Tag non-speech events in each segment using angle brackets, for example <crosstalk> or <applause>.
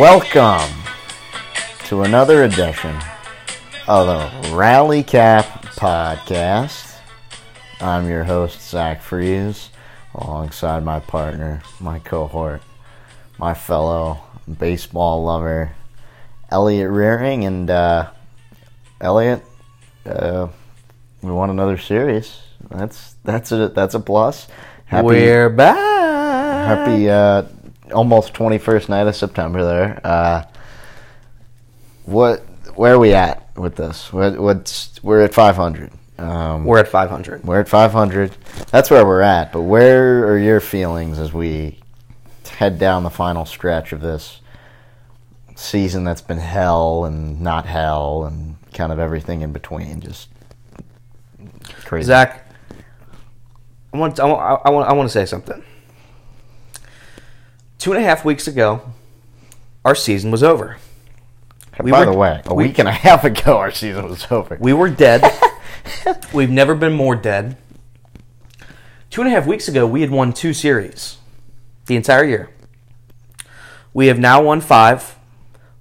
welcome to another edition of the Rally Cap Podcast. I'm your host, Zach Fries, alongside my partner, my cohort, my fellow baseball lover, Elliot Rearing. And, uh, Elliot, uh, we won another series. That's that's a that's a plus. Happy, We're back. happy uh, almost 21st night of September there. Uh, what where are we at with this? What, what's we're at 500. Um, We're at 500. we're at 500. That's where we're at. But where are your feelings as we head down the final stretch of this season that's been hell and not hell and kind of everything in between? Just crazy. Zach, I want, I, want, I, want, I want to say something. Two and a half weeks ago, our season was over. we By were- the way, a we- week and a half ago, our season was over. We were dead. <laughs> We've never been more dead. Two and a half weeks ago, we had won two series the entire year. We have now won five.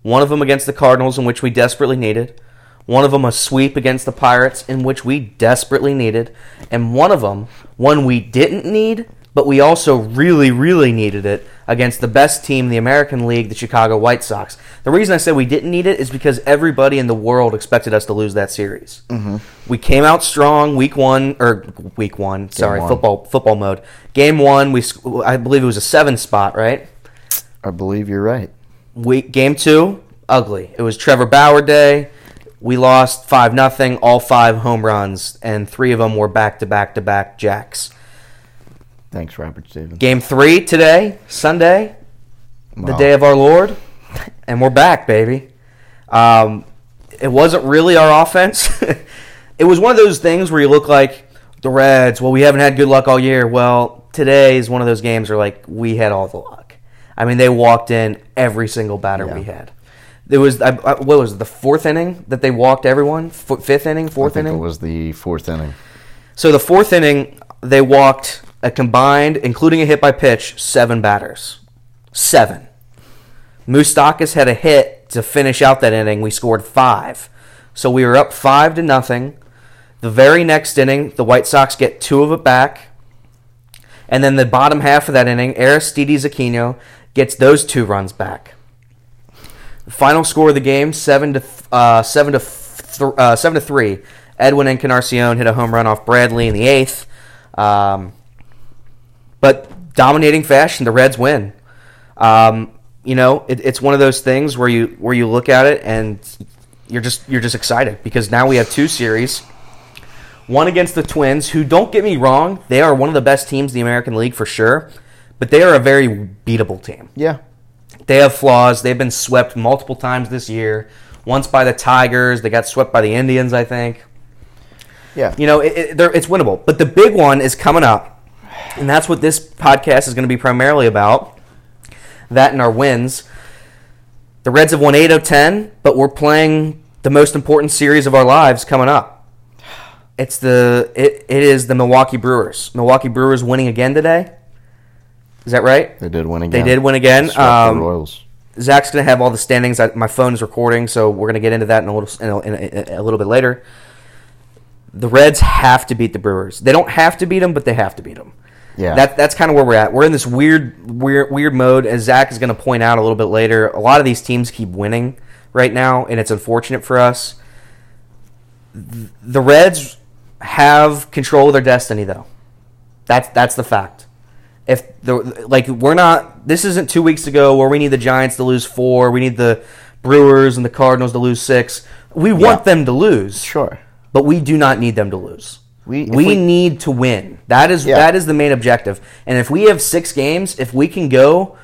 One of them against the Cardinals, in which we desperately needed. One of them a sweep against the Pirates, in which we desperately needed. And one of them, one we didn't need, but we also really, really needed it against the best team in the American League, the Chicago White Sox. The reason I said we didn't need it is because everybody in the world expected us to lose that series. Mm-hmm. We came out strong week one or week one. Sorry, one. football football mode. Game one, we I believe it was a seven spot, right? I believe you're right. Week game two, ugly. It was Trevor Bauer day. We lost five nothing, all five home runs, and three of them were back to back to back jacks. Thanks, Robert Stevens. Game three today, Sunday, the day of our Lord, and we're back, baby. Um, it wasn't really our offense. <laughs> it was one of those things where you look like the Reds. Well, we haven't had good luck all year. Well, today is one of those games where like we had all the luck. I mean, they walked in every single batter Yeah. we had. There was I, I, what was it, the fourth inning that they walked everyone? F- fifth inning, I fourth think inning. it was the fourth inning. So the fourth inning, they walked a combined, including a hit by pitch, seven batters. Seven. Moustakas had a hit to finish out that inning. We scored five. So we were up five to nothing. The very next inning, the White Sox get two of it back. And then the bottom half of that inning, Aristides Aquino gets those two runs back. The final score of the game, seven to uh, seven to th- uh, seven to three. Edwin Encarnacion hit a home run off Bradley in the eighth. Um, but dominating fashion, the Reds win. Um, you know, it, it's one of those things where you where you look at it and you're just you're just excited because now we have two series. One against the Twins, who don't get me wrong, they are one of the best teams in the American League for sure, but they are a very beatable team. Yeah. They have flaws. They've been swept multiple times this year. Once by the Tigers, they got swept by the Indians, I think. Yeah. You know, it, it, it's winnable. But the big one is coming up, and that's what this podcast is going to be primarily about. That and our wins. The Reds have won eight of ten, but we're playing the most important series of our lives coming up. It's the it, it is the Milwaukee Brewers. Milwaukee Brewers winning again today. Is that right? They did win again. They did win again. Um, the Royals. Zach's gonna have all the standings. I, my phone is recording, so we're gonna get into that in a little in a, in a, a little bit later. The Reds have to beat the Brewers. They don't have to beat them, but they have to beat them. Yeah. That, that's kind of where we're at. We're in this weird, weird, weird mode. As Zach is going to point out a little bit later, a lot of these teams keep winning right now, and it's unfortunate for us. The Reds have control of their destiny, though. That's that's the fact. If the like, we're not. This isn't two weeks ago where we need the Giants to lose four. We need the Brewers and the Cardinals to lose six. We want Yeah. them to lose, Sure. but we do not need them to lose. We- we, we- need to win. That is Yeah. that is the main objective. And if we have six games, if we can go,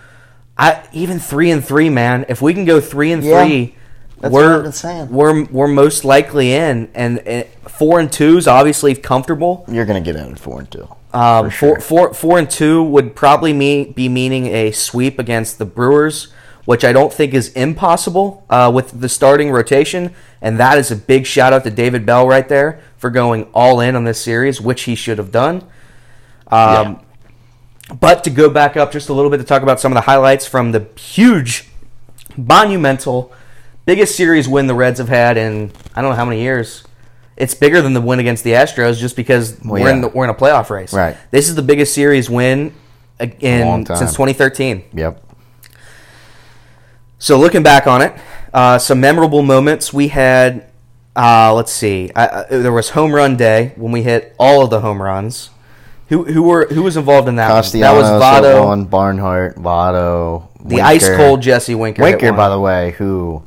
I even three and three, man. If we can go three and Yeah. three, That's we're I've been saying. we're we're most likely in. And, and four and two is obviously comfortable. You're gonna get in at four and two. Um, sure. four, four, four and two would probably me, be meaning a sweep against the Brewers, which I don't think is impossible uh, with the starting rotation. And that is a big shout out to David Bell right there for going all in on this series, which he should have done. Um, But to go back up just a little bit to talk about some of the highlights from the huge monumental, biggest series win the Reds have had in I don't know how many years. It's bigger than the win against the Astros just because Well, we're in the, we're in a playoff race. Right. This is the biggest series win in since 2013. Yep. So looking back on it, uh, some memorable moments we had. Uh, let's see. I, I, there was home run day when we hit all of the home runs. Who who were who was involved in that? one? That was Votto, one, Barnhart, Votto, the ice cold Jesse Winker. Winker, by the way, who,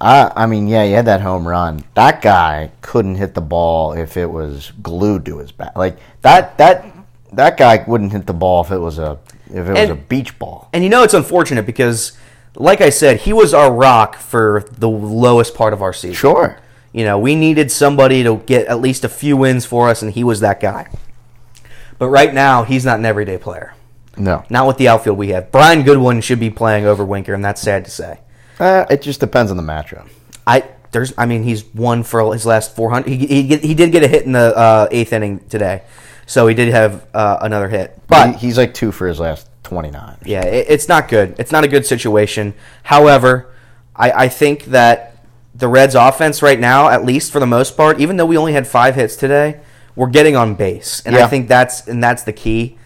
I, I mean, yeah, he had that home run. That guy couldn't hit the ball if it was glued to his back. Like that, that, that guy wouldn't hit the ball if it was a, if it was And- a beach ball. And you know it's unfortunate because, like I said, he was our rock for the lowest part of our season. Sure. You know, we needed somebody to get at least a few wins for us, and he was that guy. But right now, he's not an everyday player. No, Not with the outfield we have. Brian Goodwin should be playing over Winker, and that's sad to say. uh, it just depends on the matchup. I there's I mean he's won for his last 400. He he, he did get a hit in the uh, eighth inning today, so he did have uh, another hit. But But he's like two for his last twenty nine. yeah, it, it's not good. It's not a good situation. However, I, I think that the Reds' offense right now, at least for the most part, even though we only had five hits today, we're getting on base, and I think that's and that's the key.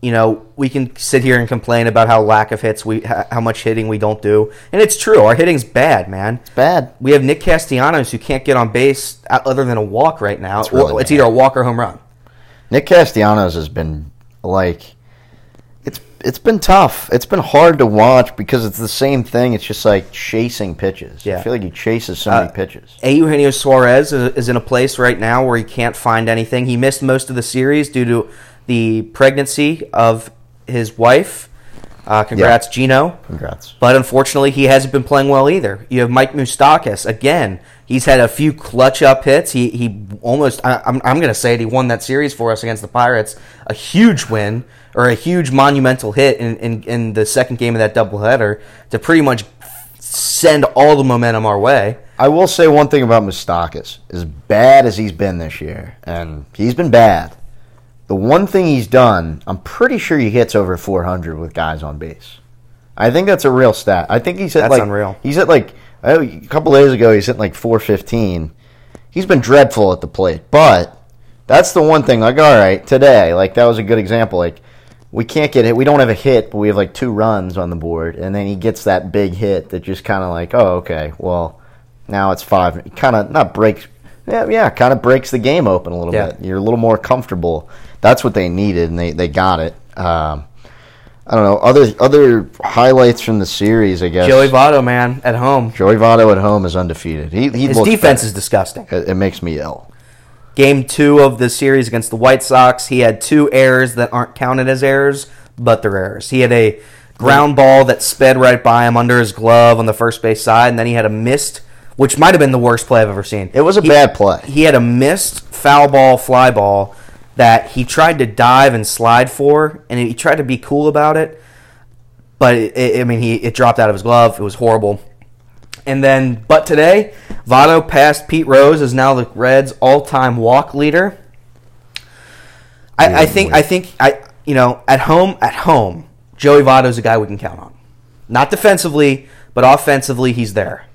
You know, we can sit here and complain about how lack of hits we, how much hitting we don't do, and it's true. Our hitting's bad, man. It's bad. We have Nick Castellanos who can't get on base other than a walk right now. It's really Well, it's either a walk or home run. Nick Castellanos has been like it's been tough. It's been hard to watch because it's the same thing. It's just like chasing pitches. Yeah. I feel like he chases so many Uh, pitches. Eugenio Suarez is is in a place right now where he can't find anything. He missed most of the series due to the pregnancy of his wife. Uh, congrats, Gino. Congrats. But unfortunately, he hasn't been playing well either. You have Mike Moustakas again. He's had a few clutch up hits. He he almost. I, I'm I'm going to say it. He won that series for us against the Pirates. A huge win or a huge monumental hit in, in, in the second game of that doubleheader to pretty much send all the momentum our way. I will say one thing about Moustakas. As bad as he's been this year, and he's been bad, the one thing he's done, I'm pretty sure he hits over 400 with guys on base. I think that's a real stat. I think he's at That's like unreal. he's at like oh, a couple days ago he's at like 415. He's been dreadful at the plate, but that's the one thing. Like, all right, today, like that was a good example. Like, we can't get hit. We don't have a hit, but we have like two runs on the board, and then he gets that big hit that just kind of like, oh, okay, well, now it's five. Kind of not breaks. Yeah, yeah, kind of breaks the game open a little Yeah. bit. You're a little more comfortable. That's what they needed, and they, they got it. Um, I don't know other other highlights from the series. I guess Joey Votto, man, at home. Joey Votto at home is undefeated. He, he His defense better. is disgusting. It, it makes me ill. Game two of the series against the White Sox, he had two errors that aren't counted as errors, but they're errors. He had a ground ball that sped right by him under his glove on the first base side, and then he had a missed, which might have been the worst play I've ever seen. It was a He- bad play. He had a missed foul ball, fly ball that he tried to dive and slide for, and he tried to be cool about it. But it, it- I mean, he it dropped out of his glove. It was horrible. And then, but today, Votto passed Pete Rose is now the Reds' all-time walk leader. I, I think I think I you know at home at home Joey Votto's a guy we can count on. Not defensively, but offensively he's there.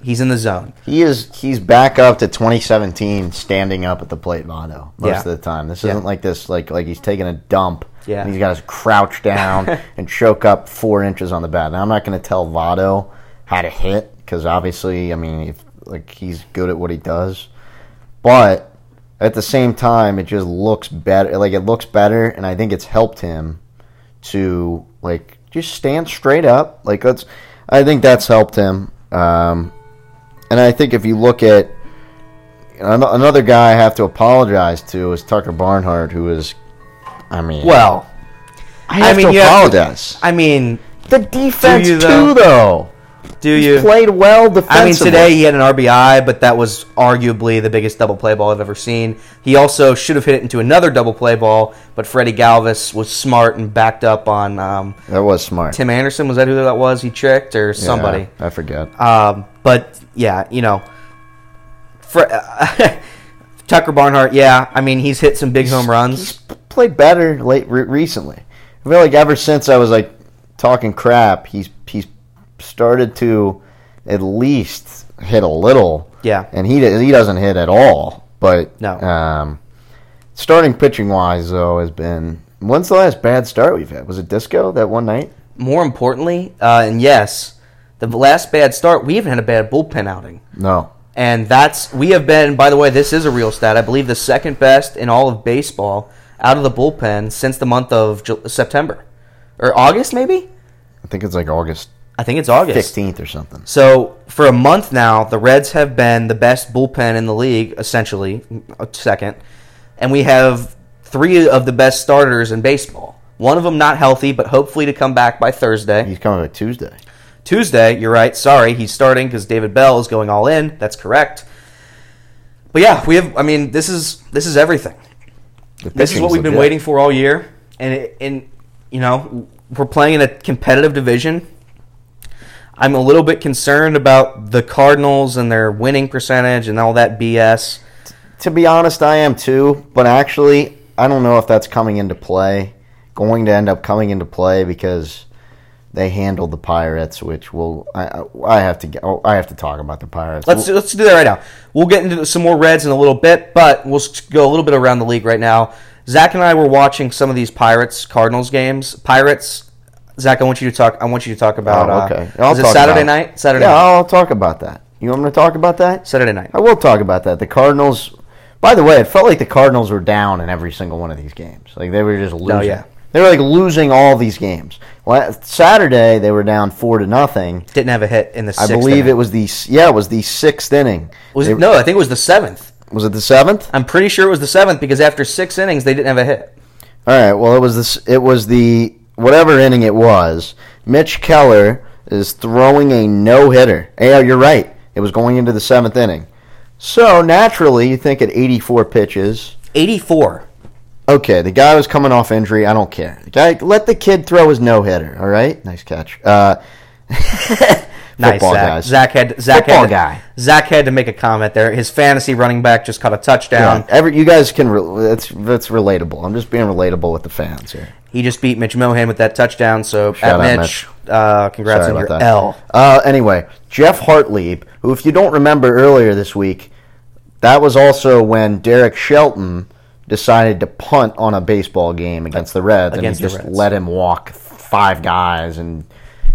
He's in the zone. He is he's back up to 2017 standing up at the plate Votto most Yeah. of the time. This isn't like this like like he's taking a dump Yeah. and he's got to crouch down <laughs> and choke up 4 inches on the bat. Now I'm not going to tell Votto how to hit cuz obviously I mean if like he's good at what he does. But at the same time it just looks better like it looks better and I think it's helped him to like just stand straight up. Like that's I think that's helped him. Um, and I think if you look at another guy I have to apologize to is Tucker Barnhart, who is, I mean, Well, I have mean, to you have to- apologize. I mean, the defense too, though? though. Do He's you? played well defensively. I mean, today he had an RBI, but that was arguably the biggest double play ball I've ever seen. He also should have hit it into another double play ball, but Freddie Galvis was smart and backed up on um, that was smart. Tim Anderson. Was that who that was? He tricked or Yeah, somebody? I forget. Um, but yeah, you know, Fre- <laughs> Tucker Barnhart. Yeah, I mean he's hit some big home runs. He's played better late re- recently. I feel like ever since I was like talking crap, he's he's started to at least hit a little. Yeah. and he he doesn't hit at all. But No. um, starting pitching wise though has been. When's the last bad start we've had? Was it Disco that one night? More importantly, uh, and yes, the last bad start, we haven't had a bad bullpen outing. No. And that's we have been. By the way, this is a real stat. I believe the second best in all of baseball out of the bullpen since the month of September or August, maybe. I think it's like August I think it's August. fifteenth or something. So for a month now, the Reds have been the best bullpen in the league, essentially, uh, second, and we have three of the best starters in baseball. One of them not healthy, but hopefully to come back by Thursday. He's coming back Tuesday. Tuesday, you're right. Sorry, he's starting because David Bell is going all in. That's correct. But yeah, we have. I mean, this is this is everything. This is what we've been waiting for all year, and it, and you know we're playing in a competitive division. I'm a little bit concerned about the Cardinals and their winning percentage and all that BS. To be honest, I am too. But actually, I don't know if that's coming into play. Going to end up coming into play because they handled the Pirates, which will I, I have to get, oh, I have to talk about the Pirates. Let's let's do that right now. We'll get into some more Reds in a little bit, but we'll go a little bit around the league right now. Zach and I were watching some of these Pirates Cardinals games. Pirates. Zach, I want you to talk. I want you to talk about. Oh, okay. Uh, I'll is it talk Saturday night? Saturday yeah, night. I'll talk about that. You want me to talk about that? Saturday night. I will talk about that. The Cardinals. By the way, it felt like the Cardinals were down in every single one of these games. Like they were just losing. Oh, yeah. They were like losing all these games. Well, Saturday they were down four to nothing. Didn't have a hit in the. I believe inning. it was the yeah, it was the sixth inning. Was They- it? No, I think it was the seventh. Was it the seventh? I'm pretty sure it was the seventh because after six innings they didn't have a hit. All right. Well, it was this. It was the whatever inning it was. Mitch Keller is throwing a no hitter. Yeah, you're right. It was going into the seventh inning. So naturally, you think at 84 pitches, 84. okay, the guy was coming off injury. I don't care. The guy, let the kid throw his no hitter. All right, nice catch. Uh, <laughs> Nice, Zach. guys. Zach had Zach Football had to, guy. Zach had to make a comment there. His fantasy running back just caught a touchdown. Yeah, every you guys can. Re- that's that's relatable. I'm just being relatable with the fans here. He just beat Mitch Mohan with that touchdown. So Shout at out, Mitch, Uh, congrats Sorry on your that. L. Uh, anyway, Geoff Hartlieb, who, if you don't remember earlier this week, that was also when Derek Shelton decided to punt on a baseball game against the Reds, Against and he just Reds. let him walk five guys, and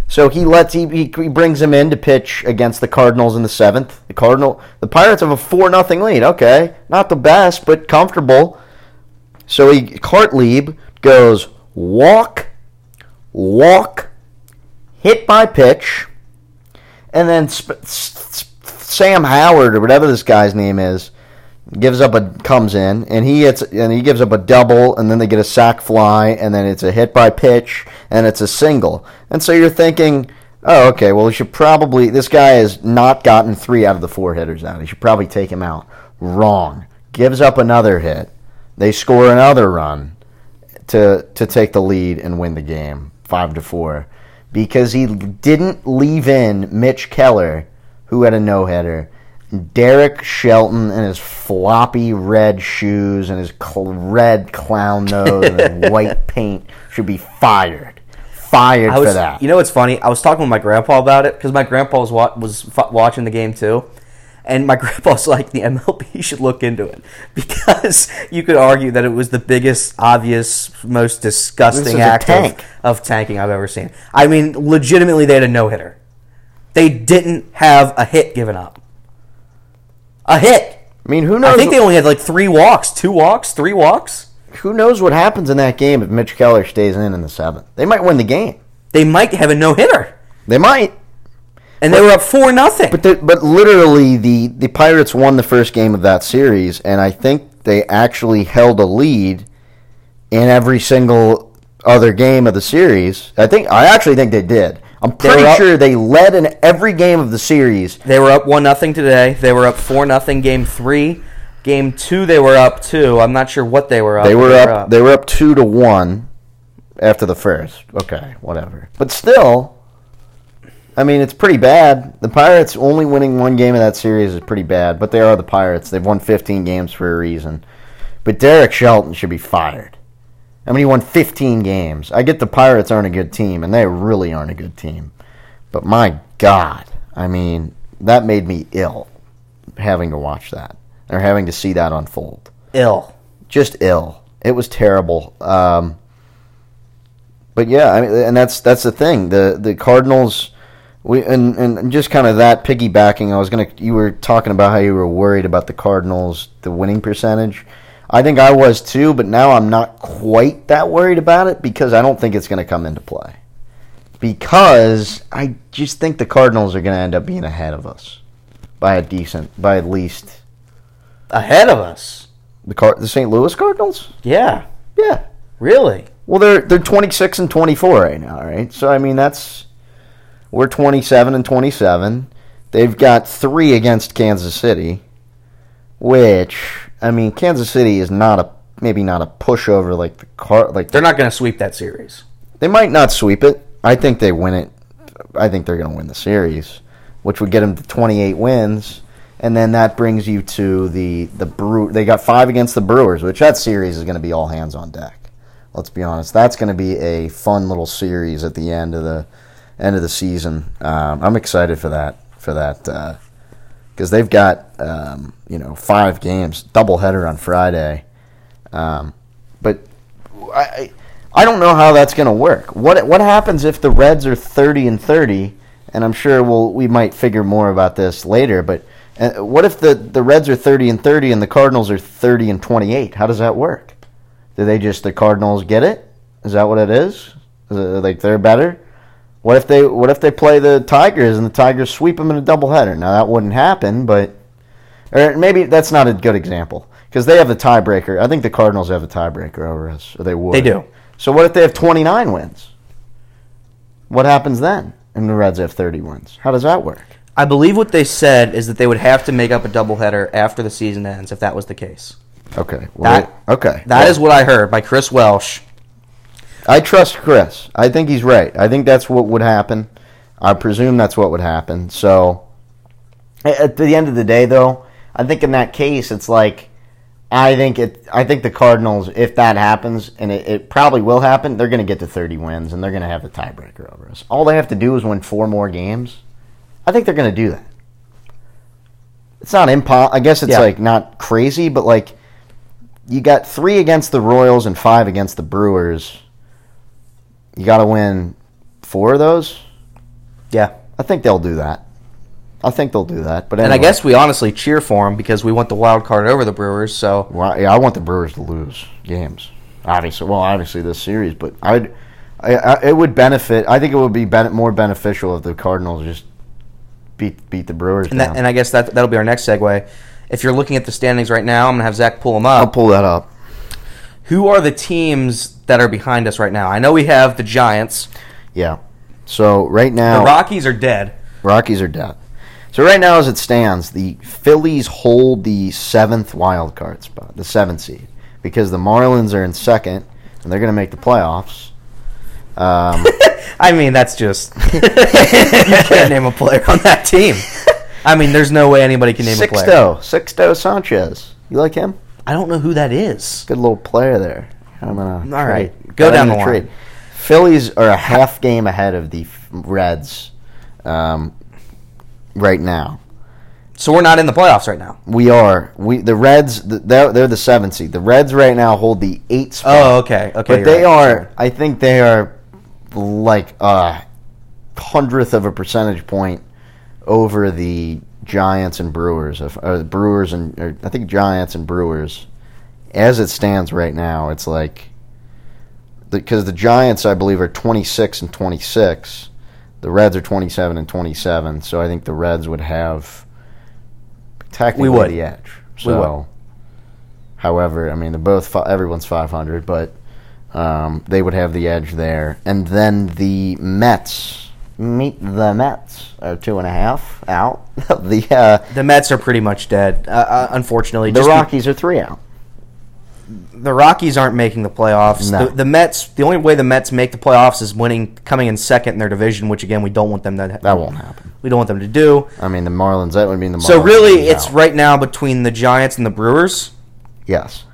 so he lets he, he he brings him in to pitch against the Cardinals in the seventh. The Cardinal, the Pirates have a four nothing lead. Okay, not the best, but comfortable. So he Hartlieb goes walk, walk, hit by pitch, and then Sp- S- S- Sam Howard or whatever this guy's name is gives up a comes in and he hits and he gives up a double and then they get a sack fly and then it's a hit by pitch and it's a single. And so you're thinking oh okay well we should probably this guy has not gotten three out of the four hitters out. He should probably take him out. Wrong. Gives up another hit. They score another run to to take the lead and win the game five to four because he didn't leave in Mitch Keller, who had a no hitter. Derek Shelton and his floppy red shoes and his cl- red clown <laughs> nose and his white paint should be fired. Fired was, for that. You know what's funny? I was talking with my grandpa about it because my grandpa was wa- was f- watching the game too, and my <laughs> grandpa's like, the MLB should look into it <laughs> because you could argue that it was the biggest, obvious, most disgusting act tank. Of, of tanking I've ever seen. I mean, legitimately, they had a no hitter. They didn't have a hit given up. A hit. I mean, who knows? I think they only had like three walks, two walks, three walks. who knows what happens in that game if Mitch Keller stays in in the seventh? They might win the game. They might have a no hitter, They might. And they were up four nothing. But the, but literally, the the Pirates won the first game of that series, and I think they actually held a lead in every single other game of the series. I think I actually think they did. I'm were pretty up- sure they led in every game of the series. They were up one nothing today. They were up four nothing game three. Game two they were up two. I'm not sure what they were up. They but were up. They were up two to one after the first. Okay, whatever. But still, I mean, it's pretty bad. The Pirates only winning one game of that series is pretty bad. But they are the Pirates. They've won 15 games for a reason. But Derek Shelton should be fired. I mean, he won 15 games. I get the Pirates aren't a good team, and they really aren't a good team. But my God, I mean, that made me ill having to watch that or having to see that unfold. Ill. Just ill. It was terrible. Um, but yeah, I mean, and that's that's the thing. The the Cardinals, we and and just kind of that piggybacking. I was gonna. You were talking about how you were worried about the Cardinals, the winning percentage. I think I was too, but now I'm not quite that worried about it because I don't think it's going to come into play. Because I just think the Cardinals are going to end up being ahead of us by a decent, by at least Ahead of us. the Car- the St. Louis Cardinals. Yeah. Yeah. Really? Well, they're they're 26 and 24 right now, right? So I mean, that's we're 27 and 27. They've got three against Kansas City, which I mean, Kansas City is not a maybe not a pushover like the car like They're not going to sweep that series. they might not sweep it. I think they win it. I think they're going to win the series, which would get them to 28 wins, and then that brings you to the the Brew. They got five against the Brewers, which that series is going to be all hands on deck. Let's be honest. That's going to be a fun little series at the end of the end of the season. Um, I'm excited for that for that because they've got um, you know five games, doubleheader on Friday. Um, but I I don't know how that's going to work. What what happens if the Reds are 30 and 30? And I'm sure we'll we might figure more about this later. But uh, what if the the Reds are 30 and 30 and the Cardinals are 30 and 28? How does that work? Do they just the Cardinals get it? Is that what it is? like they're better? What if they what if they play the Tigers and the Tigers sweep them in a doubleheader? Now that wouldn't happen, but or maybe that's not a good example because they have the tiebreaker. I think the Cardinals have a tiebreaker over us, or they would. They do. So what if they have 29 wins? What happens then? And the Reds have 30 wins. How does that work? I believe what they said is that they would have to make up a doubleheader after the season ends if that was the case. Okay. Well, That- okay. That is what I heard by Chris Welsh. I trust Chris. I think he's right. I think that's what would happen. I presume that's what would happen. So, at the end of the day, though, I think in that case, it's like I think it. I think the Cardinals, if that happens, and it, it probably will happen, they're going to get to 30 wins, and they're going to have the tiebreaker over us. All they have to do is win four more games. I think they're going to do that. It's not impo. I guess it's Yeah. like not crazy, but like you got three against the Royals and five against the Brewers. You got to win four of those. Yeah. I think they'll do that. I think they'll do that. But And I guess we honestly cheer for them because we want the wild card over the Brewers. So Well, yeah, I want the Brewers to lose games. Obviously, well, obviously this series, but I'd, I, I, it would benefit. I think it would be ben- more beneficial if the Cardinals just beat beat the Brewers and that, and I guess that that'll be our next segue. If you're looking at the standings right now, I'm gonna have Zach pull them up. I'll pull that up. Who are the teams that are behind us right now? I know we have the Giants. Yeah. So right now, The Rockies are dead. Rockies are dead. So right now, as it stands, the Phillies hold the seventh wild card spot, the seventh seed, because the Marlins are in second, and they're going to make the playoffs. Um, <laughs> I mean, that's just <laughs> you can't name a player on that team. I mean, there's no way anybody can name a player. Sixto, Sixto Sanchez. You like him? I don't know who that is. Good little player there. I'm gonna All right. trade. Go down the line. Phillies are a half game ahead of the Reds um, right now. So we're not in the playoffs right now. We are. We the Reds. the- They're, they're the seventh seed. The Reds right now hold the eighth spot. Oh, okay, okay. but they right. are. I think they are like a hundredth of a percentage point over the Giants and Brewers. Of or the Brewers and or I think Giants and Brewers. As it stands right now, it's like because the Giants, I believe, are twenty six and twenty six. The Reds are twenty seven and twenty seven. So I think the Reds would have technically we would. the edge. We So, however, I mean, they're both everyone's five hundred, but um, they would have the edge there. And then the Mets, meet the Mets, are two and a half out. <laughs> the uh, The Mets are pretty much dead, uh, uh, unfortunately. the Just be- Rockies are three out. The Rockies aren't making the playoffs. No. The, the Mets, the only way the Mets make the playoffs is winning, coming in second in their division, which again we don't want them to. That won't happen. We don't want them to do. I mean, the Marlins. That would mean the Marlins. So really, it's out. right now between the Giants and the Brewers. Yes.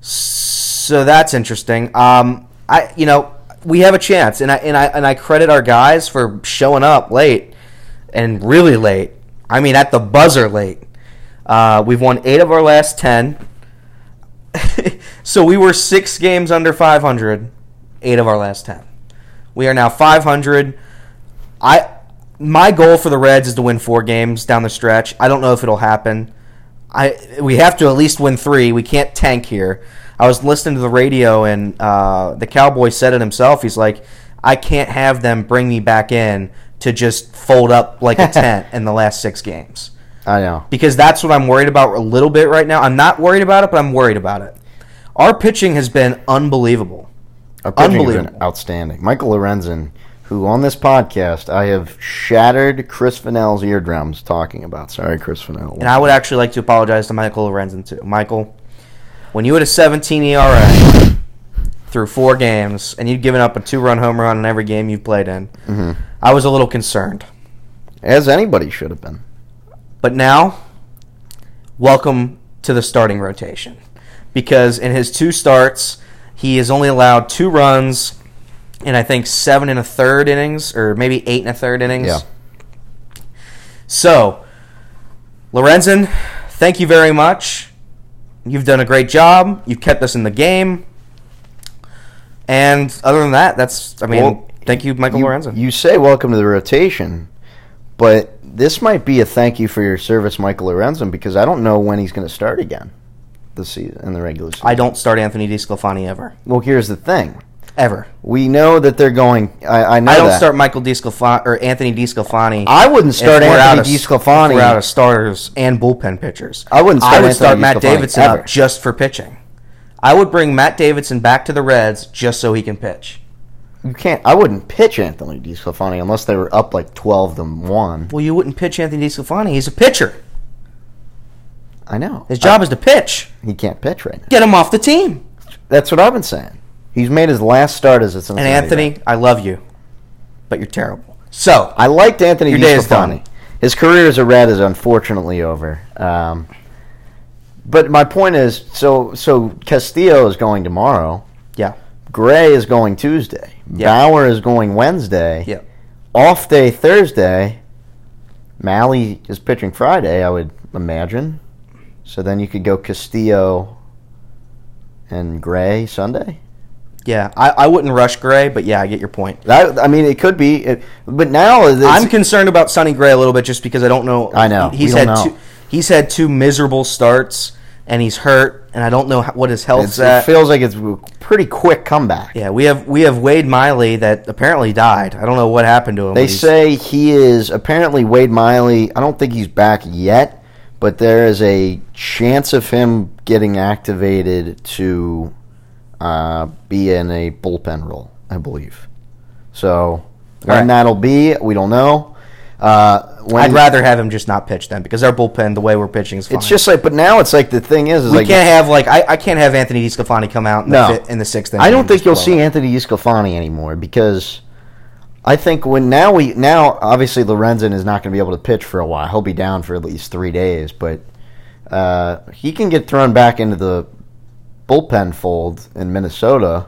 So that's interesting. Um, I, you know, we have a chance, and I and I and I credit our guys for showing up late and really late. I mean, at the buzzer late. Uh, we've won eight of our last ten. <laughs> so we were six games under 500, eight of our last ten. We are now 500. I my goal for the Reds is to win four games down the stretch. I don't know if it'll happen. I we have to at least win three. We can't tank here. I was listening to the radio and uh, the Cowboy said it himself. He's like, I can't have them bring me back in to just fold up like a <laughs> tent in the last six games I know. because that's what I'm worried about a little bit right now. I'm not worried about it, but I'm worried about it. Our pitching has been unbelievable. Our pitching has been Unbelievable. outstanding. Michael Lorenzen, who on this podcast I have shattered Chris Fennell's eardrums talking about. Sorry, Chris Fennell. And I would actually like to apologize to Michael Lorenzen too. Michael, when you had a 17 ERA through four games and you'd given up a two-run home run in every game you've played in, mm-hmm. I was a little concerned. As anybody should have been. But now, welcome to the starting rotation. Because in his two starts, he has only allowed two runs in I think seven and a third innings, or maybe eight and a third innings. Yeah. So, Lorenzen, thank you very much. You've done a great job. You've kept us in the game. And other than that, that's I mean, Well, thank you, Michael you, Lorenzen. you say welcome to the rotation, but this might be a thank you for your service, Michael Lorenzen, because I don't know when he's going to start again this season in the regular season. I don't start Anthony DeSclafani ever, well, here's the thing: ever. we know that they're going. I, I know I don't that. start Michael DeSclafani or Anthony DeSclafani. I wouldn't start Anthony DeSclafani. We're out of starters and bullpen pitchers. I wouldn't start I would Anthony start Matt Davidson ever. up just for pitching. I would bring Matt Davidson back to the Reds just so he can pitch. You can't. I wouldn't pitch Anthony DeSclafani unless they were up like twelve to one. Well, you wouldn't pitch Anthony DeSclafani. He's a pitcher. I know His job is to pitch. he can't pitch right now. Get him off the team. That's what I've been saying. He's made his last start as a And Anthony. I love you, but you're terrible. So I liked Anthony Your day is DeSclafani. done. His career as a Red is unfortunately over. Um, but my point is, so so Castillo is going tomorrow. yeah, Gray is going Tuesday. Yeah. Bauer is going Wednesday. yeah. Off day Thursday. Mahle is pitching Friday, I would imagine. So then you could go Castillo and Gray Sunday. Yeah, I, I wouldn't rush Gray, but yeah, I get your point. That I mean, it could be, it, but now I'm concerned about Sonny Gray a little bit just because I don't know. I know. he's had two. He's had two miserable starts, and he's hurt, and I don't know how, what his health's it's- it at. feels like it's a pretty quick comeback. yeah, we have we have Wade Miley that apparently died. I don't know what happened to him. They but he's- say he is apparently Wade Miley. I don't think he's back yet, but there is a chance of him getting activated to uh, be in a bullpen role, I believe. So when right. that'll be, we don't know. Uh, when, I'd rather have him just not pitch then because our bullpen, the way we're pitching, is fine. It's just like, but now it's like the thing is, is we like can't have like I, I can't have Anthony DeSclafani come out in the, No. fifth, in the sixth. I don't think you'll see. Anthony Sclafani anymore because I think when now we now obviously Lorenzen is not going to be able to pitch for a while. He'll be down for at least three days, but uh, he can get thrown back into the bullpen fold in Minnesota,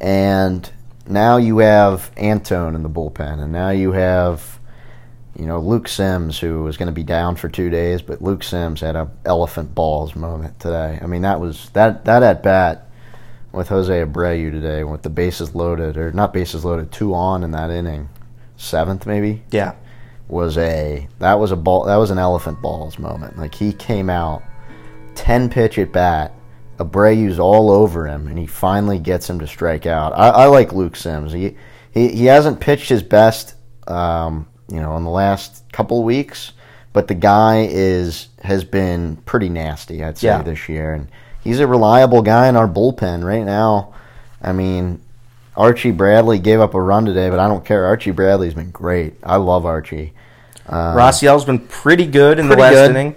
and now you have Antone in the bullpen, and now you have. You know Luke Sims, who was going to be down for two days, but Luke Sims had a elephant balls moment today. I mean, that was that that at bat with Jose Abreu today with the bases loaded or not bases loaded, two on in that inning, seventh maybe Yeah, was a that was a ball that was an elephant balls moment. Like he came out ten pitch at bat, Abreu's all over him, and he finally gets him to strike out. I, I like Luke Sims. He he he hasn't pitched his best, um, you know, in the last couple of weeks, but the guy is has been pretty nasty. I'd say Yeah. this year, and he's a reliable guy in our bullpen right now. I mean, Archie Bradley gave up a run today, but I don't care. Archie Bradley's been great. I love Archie. Uh, Raisel's been pretty good in the pretty last good. inning.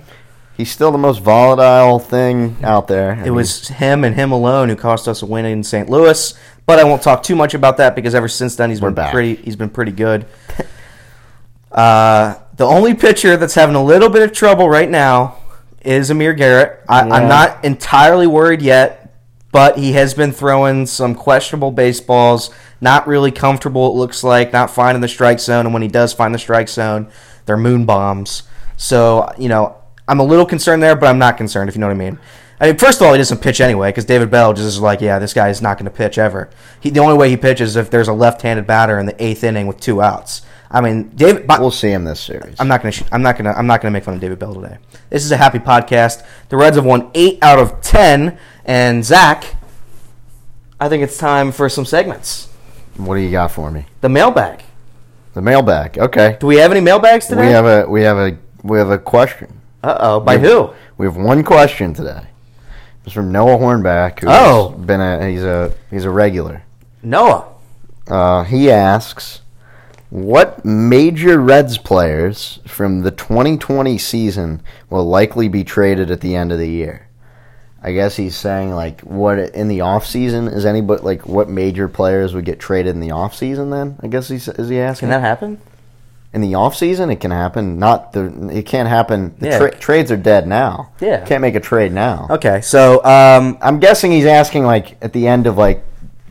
He's still the most volatile thing out there. I It mean, was him and him alone who cost us a win in St. Louis. But I won't talk too much about that because ever since then he's been back. pretty. He's been pretty good. <laughs> uh, the only pitcher that's having a little bit of trouble right now is Amir Garrett. I, Yeah. I'm not entirely worried yet, but he has been throwing some questionable baseballs. Not really comfortable. It looks like not finding the strike zone, and when he does find the strike zone, they're moon bombs. So you know, I'm a little concerned there, but I'm not concerned if you know what I mean. I mean, first of all, he doesn't pitch anyway because David Bell just is like, yeah, this guy is not going to pitch ever. He, the only way he pitches is if there's a left-handed batter in the eighth inning with two outs. I mean, David. But We'll see him this series. I'm not going to. I'm not going to. I'm not going to make fun of David Bell today. This is a happy podcast. The Reds have won eight out of ten, and Zach, I think it's time for some segments. What do you got for me? The mailbag. The mailbag. Okay. Do we have any mailbags today? We have a we have a we have a question. Uh oh. By we- who? We have one question today. It's from Noah Hornback, who's Oh. been a he's a he's a regular. Noah. Uh, he asks, "What major Reds players from the 2020 season will likely be traded at the end of the year?" I guess he's saying like what in the off season is anybody like what major players would get traded in the off season? Then I guess he's is he asking Can that happen? in the off season it can happen. Not the it can't happen. The Yeah. tra- trades are dead now. Yeah. can't make a trade now. Okay. So, um, I'm guessing he's asking like at the end of like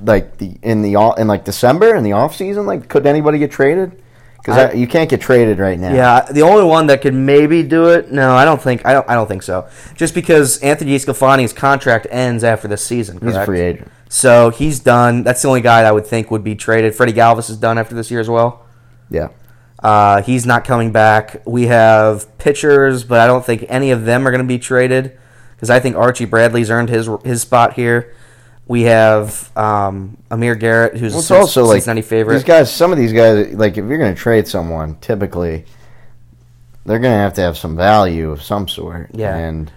like the in the all in like December in the off season. Like, could anybody get traded? Because you can't get traded right now. Yeah, the only one that could maybe do it. No, I don't think. I don't. I don't think so. Just because Anthony Sclafani's contract ends after this season. he's a free agent. So he's done. That's the only guy I would think would be traded. Freddie Galvis is done after this year as well. Yeah, Uh, he's not coming back. We have pitchers, but I don't think any of them are going to be traded because I think Archie Bradley's earned his his spot here. We have um, Amir Garrett, who's well, a it's Cin- also like Cincinnati favorite. these guys. Some of these guys, like if you're going to trade someone, typically they're going to have to have some value of some sort. Yeah. and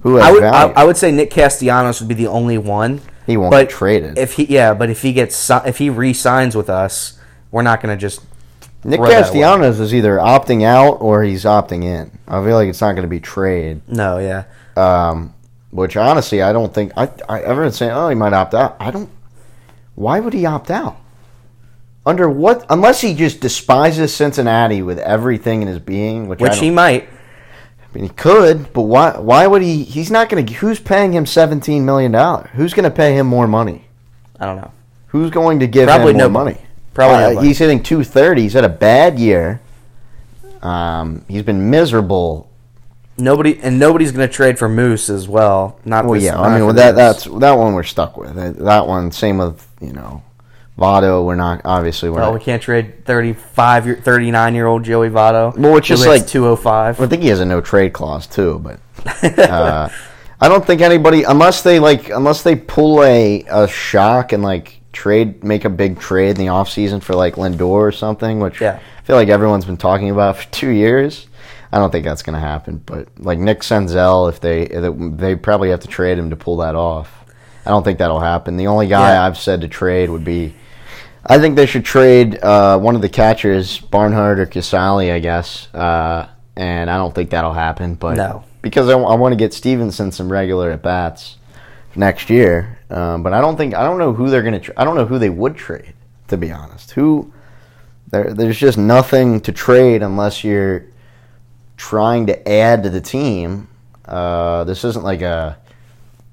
who I would I? I would say Nick Castellanos would be the only one. he won't but get traded. If he yeah, but if he gets if he re-signs with us, we're not going to just Nick. Castellanos is either opting out or he's opting in. I feel like it's not going to be trade. no yeah. Um, which honestly, I don't think I. I everyone's saying, "Oh, he might opt out." I don't. Why would he opt out? Under what? Unless he just despises Cincinnati with everything in his being, which, Which he might. I mean, he could, but why? Why would he? He's not going to. Who's paying him seventeen million dollars? Who's going to pay him more money? I don't know. Who's going to give Probably him more nobody. money? Probably Uh, he's hitting two thirty. He's had a bad year. Um, he's been miserable Nobody and nobody's going to trade for Moose as well. Not Well, this- yeah. not I mean, well, that that's that one we're stuck with. That one, same with you know, Votto. We're not obviously we're Oh, not. we can't trade 35 year 39 year old Joey Votto. Well, which is like- 205. I think he has a no trade clause too, but <laughs> uh, I don't think anybody unless they like unless they pull a a shock and like trade make a big trade in the offseason for like Lindor or something, which Yeah. I feel like everyone's been talking about <laughs> for two years. I don't think that's going to happen, but like Nick Senzel, if they they probably have to trade him to pull that off. I don't think that'll happen. The only guy Yeah. I've said to trade would be, I think they should trade uh, one of the catchers, Barnhart or Casali, I guess. Uh, and I don't think that'll happen, but No. because I, want to get Stephenson some regular at bats next year. Um, but I don't think I don't know who they're going to. Tra- I don't know who they would trade. To be honest, who there, there's just nothing to trade unless you're trying to add to the team. Uh, this isn't like a,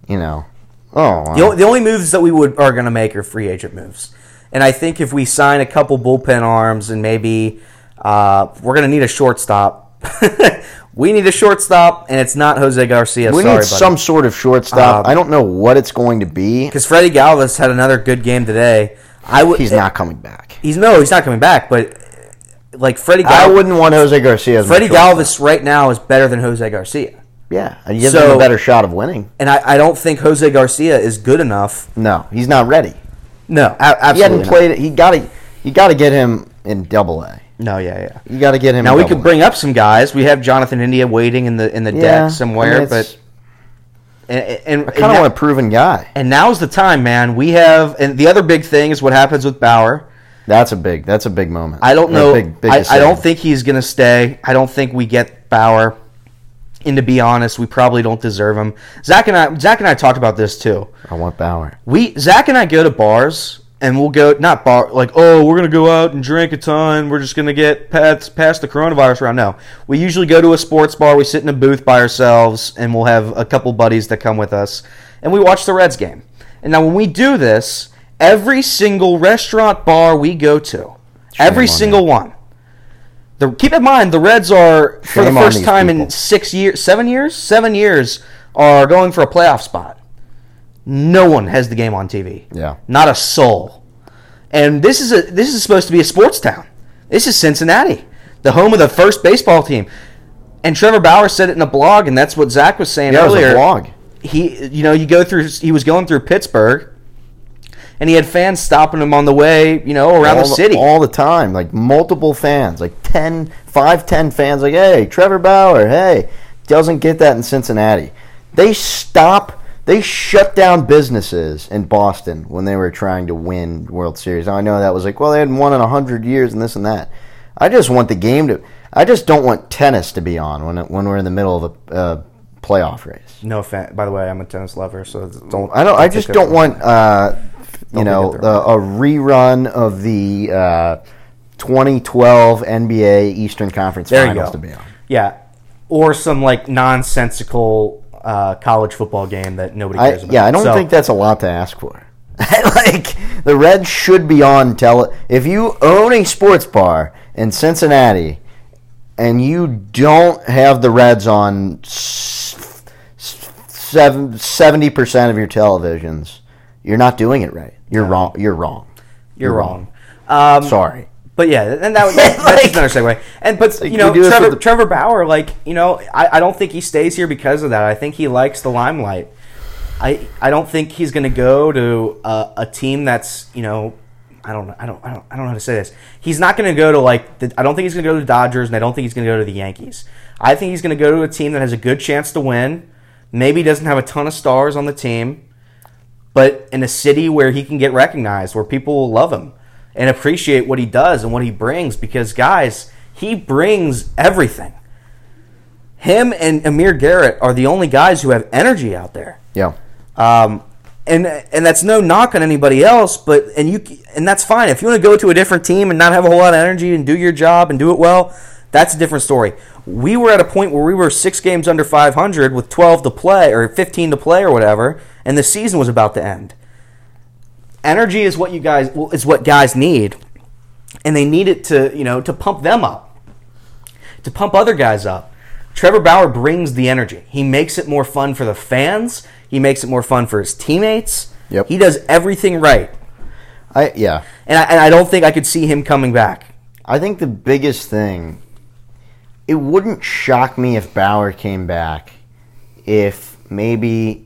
you know, oh, The, o- the only moves that we would are going to make are free agent moves, and I think if we sign a couple bullpen arms and maybe uh, we're going to need a shortstop. <laughs> we need a shortstop, and it's not Jose Garcia. we Sorry, need some sort of shortstop. Um, I don't know what it's going to be. because Freddie Galvis had another good game today. I would. He's not coming back. He's no. He's not coming back. But like Freddy I Gal- wouldn't want Jose Garcia. As Freddy. Galvis right now is better than Jose Garcia, Yeah, he gives So- him a better shot of winning. and I, I don't think Jose Garcia is good enough. No, he's not ready. No, a- absolutely. He hadn't not. played. He got to. You got to get him in Double A. No, yeah, yeah. You got to get him. Now in we double could A. bring up some guys. We have Jonathan India waiting in the in the Yeah, deck somewhere, I mean, but and, and, I kind of want a proven guy. and now's the time, man. We have and the other big thing is what happens with Bauer. That's a big. That's a big moment. I don't Or know. Big, big I, I don't think he's going to stay. I don't think we get Bauer. And to be honest, we probably don't deserve him. Zach and I, Zach and I talked about this too. I want Bauer. We Zach and I go to bars and we'll go not bar like oh we're gonna go out and drink a ton. We're just gonna get past past the coronavirus around. No, we usually go to a sports bar. We sit in a booth by ourselves and we'll have a couple buddies that come with us and we watch the Reds game. And now when we do this, every single restaurant bar we go to, every on single one. The, keep in mind the Reds are for the Shame first time in six years, seven years, seven years are going for a playoff spot. No one has the game on TV. Yeah. Not a soul. And this is a this is supposed to be a sports town. This is Cincinnati, the home of the first baseball team. And Trevor Bauer said it in a blog, and that's what Zach was saying Yeah, it was earlier. a blog. He, you know, you go through. He was going through Pittsburgh, and he had fans stopping him on the way, you know, around all the city. all the time, like multiple fans, like 10, 5, 10 fans, like, hey, Trevor Bauer, hey, doesn't get that in Cincinnati. They stop, they shut down businesses in Boston when they were trying to win World Series. Now, I know that was like, well, they hadn't won in hundred years and this and that. I just want the game to. I just don't want tennis to be on when it, when we're in the middle of a uh, playoff race. no offense. By the way, I'm a tennis lover, so don't. I don't. I just don't want, uh, you know, the, a rerun of the uh, 2012 NBA Eastern Conference There Finals to be on. Yeah, or some like nonsensical uh, college football game that nobody I, cares about. yeah, I don't So- think that's a lot to ask for. <laughs> like the Reds should be on tele. If you own a sports bar in Cincinnati and you don't have the Reds on s- s- 70% of your televisions, you're not doing it right. You're wrong. You're wrong. you're wrong. Um, Sorry. But yeah, and that, <laughs> that, that's just another segue. And but Like, you know, we do this Trevor, the- Trevor Bauer, like you know, I, I don't think he stays here because of that. I think he likes the limelight. I I don't think he's going to go to a, a team that's you know. I don't know. I don't. I don't. I don't know how to say this. He's not going to go to like. The, I don't think he's going to go to the Dodgers, and I don't think he's going to go to the Yankees. I think he's going to go to a team that has a good chance to win. Maybe doesn't have a ton of stars on the team, but in a city where he can get recognized, where people will love him and appreciate what he does and what he brings. Because guys, he brings everything. Him and Amir Garrett are the only guys who have energy out there. Yeah. Um, and and that's no knock on anybody else, but and you and that's fine. If you want to go to a different team and not have a whole lot of energy and do your job and do it well, that's a different story. We were at a point where we were six games under 500 with 12 to play or 15 to play or whatever, and the season was about to end. Energy is what you guys well, is what guys need, and they need it to you know to pump them up, to pump other guys up. Trevor Bauer brings the energy. He makes it more fun for the fans. He makes it more fun for his teammates. Yep. He does everything right, I yeah. and I, and I don't think I could see him coming back. I think the biggest thing, it wouldn't shock me if Bauer came back if maybe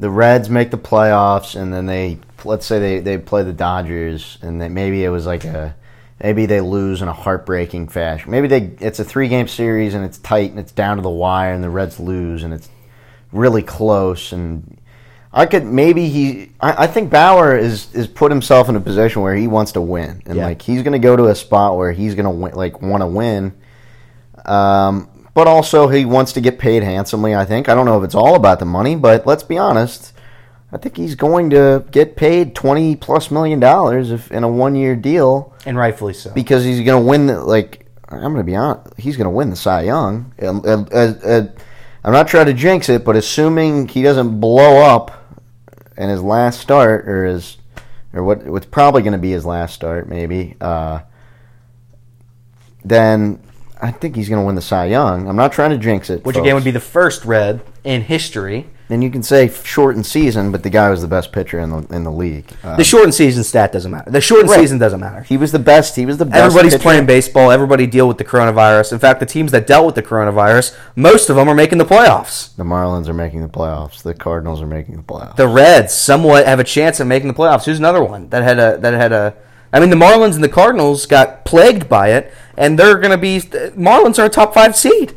the Reds make the playoffs and then they, let's say they, they play the Dodgers and then maybe it was like a, maybe they lose in a heartbreaking fashion. Maybe they, it's a three game series and it's tight and it's down to the wire and the Reds lose and it's really close and I could maybe he. I, I think Bauer is is put himself in a position where he wants to win, and Yeah. like he's going to go to a spot where he's going to win, like want to win. Um, but also he wants to get paid handsomely. I think I don't know if it's all about the money, but let's be honest. I think he's going to get paid twenty plus million dollars if in a one year deal And rightfully so. because he's going to win. The, like I'm going to be honest, he's going to win the Cy Young. Uh, uh, uh, I'm not trying to jinx it, but assuming he doesn't blow up in his last start or his or what what's probably going to be his last start, maybe. Uh, then I think he's going to win the Cy Young. I'm not trying to jinx it. Which folks. again would be the first red in history. And you can say shortened season, but the guy was the best pitcher in the in the league. Uh, The shortened season stat doesn't matter. The shortened Right. season doesn't matter. he was the best. He was the best. Everybody's pitcher. playing baseball. Everybody deal with the coronavirus. In fact, the teams that dealt with the coronavirus, most of them are making the playoffs. The Marlins are making the playoffs. The Cardinals are making the playoffs. The Reds somewhat have a chance at making the playoffs. Who's another one that had a that had a? I mean, the Marlins and the Cardinals got plagued by it, and they're going to be. Marlins are a top five seed.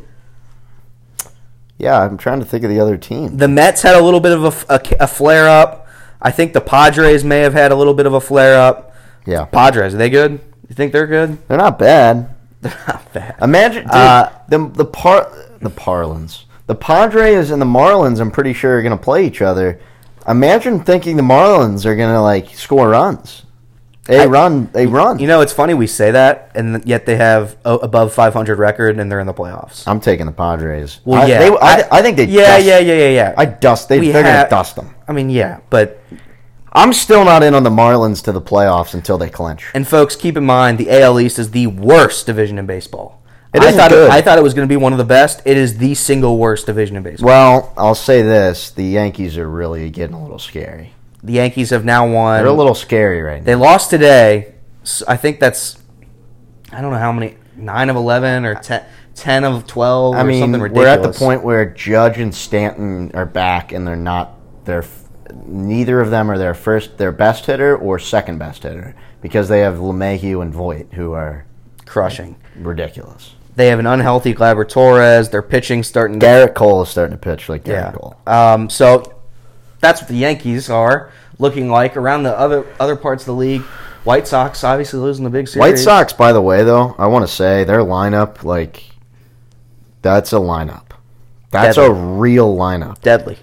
yeah, I'm trying to think of the other team. The Mets had a little bit of a, a, flare up. I think the Padres may have had a little bit of a flare up. Yeah, Padres, are they good? You think they're good? they're not bad. <laughs> They're not bad. Imagine dude, Uh, the the par the Parlins, the Padres and the Marlins. I'm pretty sure are going to play each other. Imagine thinking the Marlins are going to like score runs. They I- run. They run. You know, it's funny we say that, and yet they have a, above 500 record, and they're in the playoffs. I'm taking the Padres. Well, I, yeah, they- I, I think they. Yeah, dust- yeah, yeah, yeah, yeah. I dust. They, We they're gonna dust them. I mean, yeah, but I'm still not in on the Marlins to the playoffs until they clinch. and folks, keep in mind the AL East is the worst division in baseball. It I thought good. I thought it was going to be one of the best. It is the single worst division in baseball. Well, I'll say this: the Yankees are really getting a little scary. The Yankees have now won. They're a little scary right now. They lost today. I think that's I don't know how many nine of eleven or 10, 10 of twelve. I or mean, we're at the point where Judge and Stanton are back, and they're not. They're neither of them are their first, their best hitter or second best hitter because they have LeMahieu and Voit, who are crushing. ridiculous. They have an unhealthy Gleyber Torres. Their pitching starting to Gerrit Cole is starting to pitch like Gerrit yeah. Cole. Um, so that's what the Yankees are looking like around the other other parts of the league. White Sox obviously losing the big series. White Sox, by the way, though, I want to say their lineup, like, that's a lineup. That's a real lineup. deadly.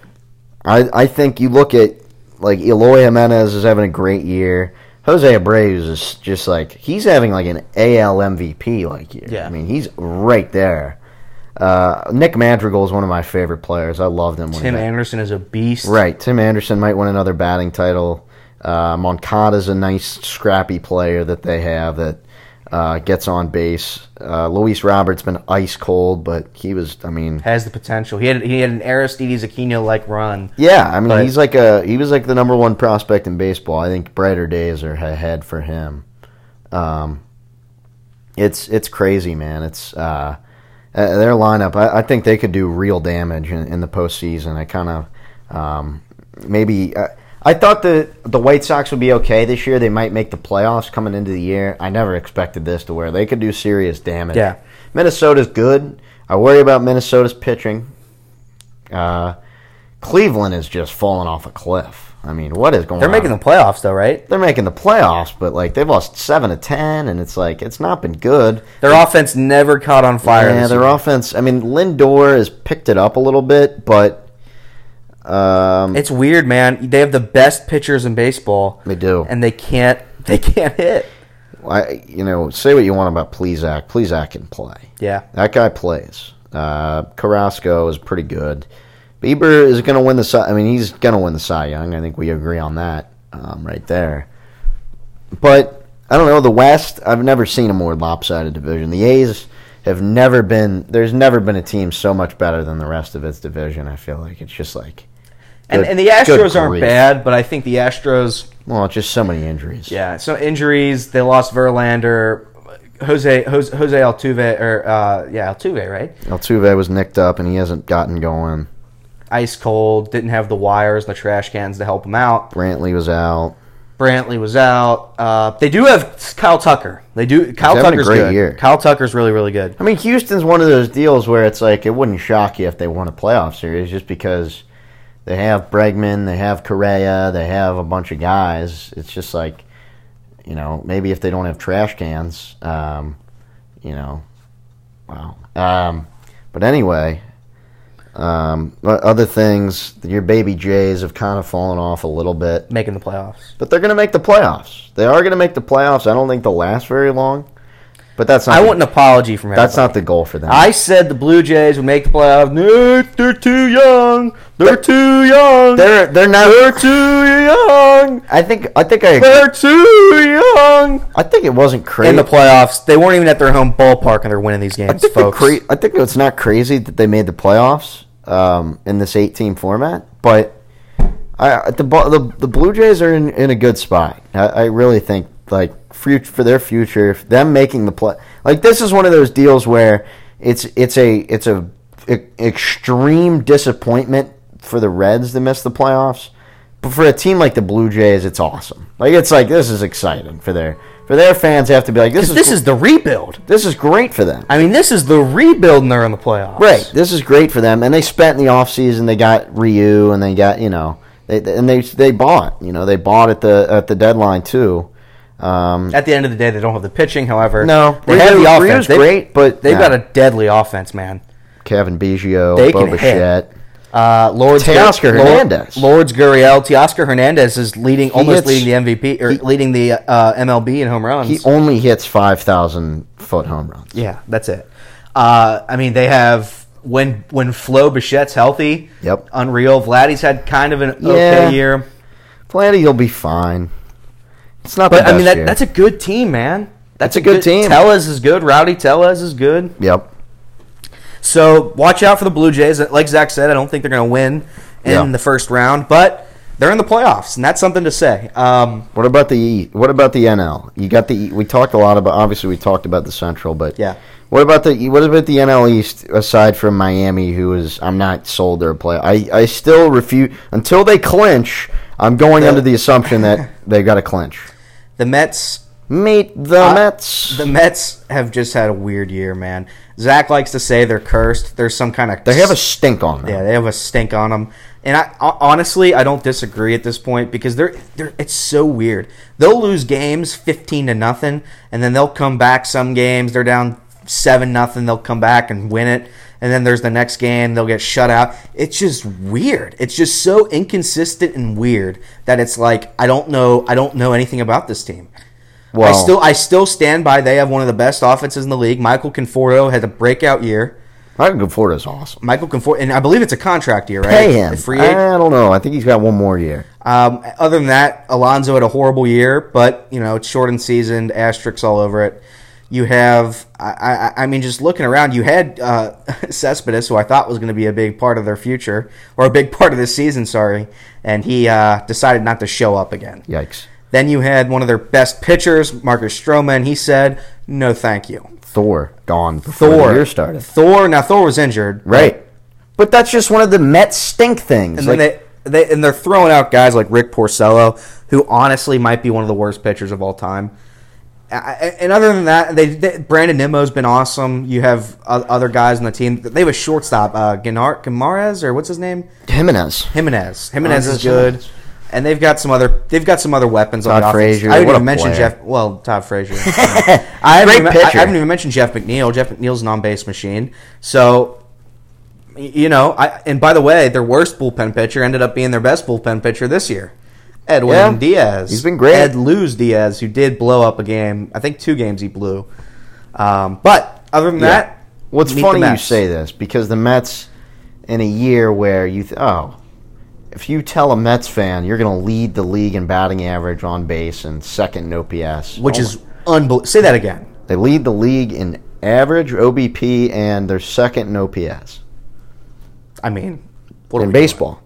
I, I think you look at like Eloy Jimenez is having a great year. Jose Abreu is just like he's having like an AL MVP like year. Yeah. I mean he's right there. Uh, Nick Madrigal is one of my favorite players. I loved him. When Tim Anderson is a beast. Right, Tim Anderson might win another batting title. Uh, Moncada's a nice, scrappy player that they have that uh, gets on base. Uh, Luis Roberts been ice cold, but he was. I mean, Has the potential. He had he had an Aristides Aquino like run. Yeah, I mean But- he's like a he was like the number one prospect in baseball. I think brighter days are ahead for him. Um, it's it's crazy, man. It's uh, uh, their lineup. I, I think they could do real damage in, in the postseason. I kind of um, maybe. Uh, I thought the the White Sox would be okay this year. They might make the playoffs coming into the year. I never expected this to where they could do serious damage. Yeah. Minnesota's good. I worry about Minnesota's pitching. Uh, Cleveland is just falling off a cliff. I mean, what is going on? They're on? making the playoffs though, right? They're making the playoffs, but like they've lost seven to ten, and it's like it's not been good. Their offense never caught on fire. Yeah, their year. offense. I mean, Lindor has picked it up a little bit, but um, It's weird, man. They have the best pitchers in baseball, they do. and they can't <laughs> they can't hit. I, you know, say what you want about Plesac. Plesac can play. Yeah. That guy plays. Uh, Carrasco is pretty good. Bieber is going to win the. Cy- I mean, he's going to win the Cy Young. I think we agree on that um, right there. But I don't know the West. I've never seen a more lopsided division. The A's have never been. There's never been a team so much better than the rest of its division. I feel like it's just like. And, good- and the Astros aren't bad, but I think the Astros, Well, just so many injuries. yeah, so injuries. They lost Verlander, Jose Jose, Jose Altuve, or uh, yeah, Altuve, right? Altuve was nicked up and he hasn't gotten going. Ice cold, didn't have the wires, and the trash cans to help him out. Brantley was out. Brantley was out. Uh, they do have Kyle Tucker. They do. Kyle a Tucker's great good. year. Kyle Tucker's really really good. I mean, Houston's one of those deals where it's like it wouldn't shock you if they won a playoff series just because they have Bregman, they have Correa, they have a bunch of guys. It's just like, you know, maybe if they don't have trash cans, um, you know, wow. Um, but anyway, um, other things, your baby Jays have kind of fallen off a little bit, Making the playoffs. but they're going to make the playoffs. They are going to make the playoffs. I don't think they'll last very long, but that's not. I the- want an apology from that's everybody. not the goal for them. I said the Blue Jays would make the playoffs. No, they're too young. They're too young. They're they're not. They're too young. I think I think I They're too young. I think it wasn't crazy. In the playoffs, they weren't even at their home ballpark, and they're winning these I games, think folks. cra- I think it's not crazy that they made the playoffs um, in this eight team format, but I the the, the Blue Jays are in, in a good spot. I, I really think like for, for their future, them making the play like this is one of those deals where it's it's a it's a, e- extreme disappointment for the Reds to miss the playoffs. But for a team like the Blue Jays, it's awesome. Like it's like this is exciting for their for their fans. Have to be like this is This gr- is the rebuild. this is great for them. I mean, this is the rebuild, and they're in the playoffs. Right. This is great for them. And they spent in the offseason, they got Ryu and they got, you know, they, and they they bought, you know, they bought at the at the deadline too. Um, At the end of the day, they don't have the pitching. However, no, they have the offense. Ryu's They've- great, but They've nah. got a deadly offense, man. Cavan Biggio, They hit. Fett. Uh, Lourdes Teoscar Lord- Hernandez. Lourdes Gurriel, Teoscar Hernandez is leading, almost hits- leading the MVP or he- leading the uh, MLB in home runs. He only hits five thousand foot home runs. yeah, that's it. Uh, I mean, they have when when Flo Bichette's healthy. Yep. unreal. Vladdy's had kind of an Yeah. okay year, Vladdy, he'll be fine. It's not, but I mean that, that's a good team, man. That's a good team. Tellez is good. Rowdy Tellez is good. yep. So watch out for the Blue Jays. Like Zach said, I don't think they're going to win in Yeah. the first round, but they're in the playoffs, and that's something to say. Um, What about the? What about the NL? You got the. We talked a lot about. Obviously, we talked about the Central, but Yeah. What about the? What about the NL East? Aside from Miami, who is I'm not sold they're a play. I I still refuse until they clinch. I'm going The- under the assumption that they've got to clinch. the Mets Meet the Uh, Mets. The Mets have just had a weird year, man. Zach likes to say they're cursed. There's some kind of they have a stink on them. yeah, they have a stink on them. And I honestly, I don't disagree at this point because they're they're it's so weird. They'll lose games 15 to nothing, and then they'll come back some games. They're down seven nothing. They'll come back and win it, and then there's the next game they'll get shut out. It's just weird. It's just so inconsistent and weird that it's like I don't know. I don't know anything about this team. I still I still stand by they have one of the best offenses in the league. Michael Conforto had a breakout year. Michael Conforto is awesome. Michael Conforto, and I believe it's a contract year, right? Pay him. Free agent. I don't know. I think he's got one more year. Um, other than that, Alonso had a horrible year, but you know it's shortened season, asterisks all over it. You have, I, I, I mean, just looking around, you had uh, <laughs> Cespedes, who I thought was going to be a big part of their future or a big part of this season. Sorry, and he uh, decided not to show up again. Yikes. Then you had one of their best pitchers, Marcus Stroman. He said, "No, thank you." Thor gone before Thor the year started. Thor. Now Thor was injured, Right. But that's just one of the Mets stink things. And Like, then they, they and they're throwing out guys like Rick Porcello, who honestly might be one of the worst pitchers of all time. And other than that, they, they Brandon Nimmo's been awesome. You have other guys on the team. They have a shortstop, uh, Gimarez or what's his name? Jimenez. Jimenez. Jimenez is good. Gimenez. And they've got some other. They've got some other weapons on Todd the offense. Frazier, I haven't even mentioned player. Jeff. Well, Todd Frazier. <laughs> <laughs> I, haven't Great even, I, pitcher. I haven't even mentioned Jeff McNeil. Jeff McNeil's an on-base machine. So, you know, I, and by the way, their worst bullpen pitcher ended up being their best bullpen pitcher this year. Edwin Yeah. Diaz. He's been great. Ed Luz Diaz, who did blow up a game. I think two games he blew. Um, but other than that, What's funny you say this because the Mets, in a year where you th- oh, if you tell a Mets fan you're going to lead the league in batting average on base and second in OPS, which oh is unbelievable. Say that again. they lead the league in average OBP and they're second in OPS I mean, what in we doing? baseball.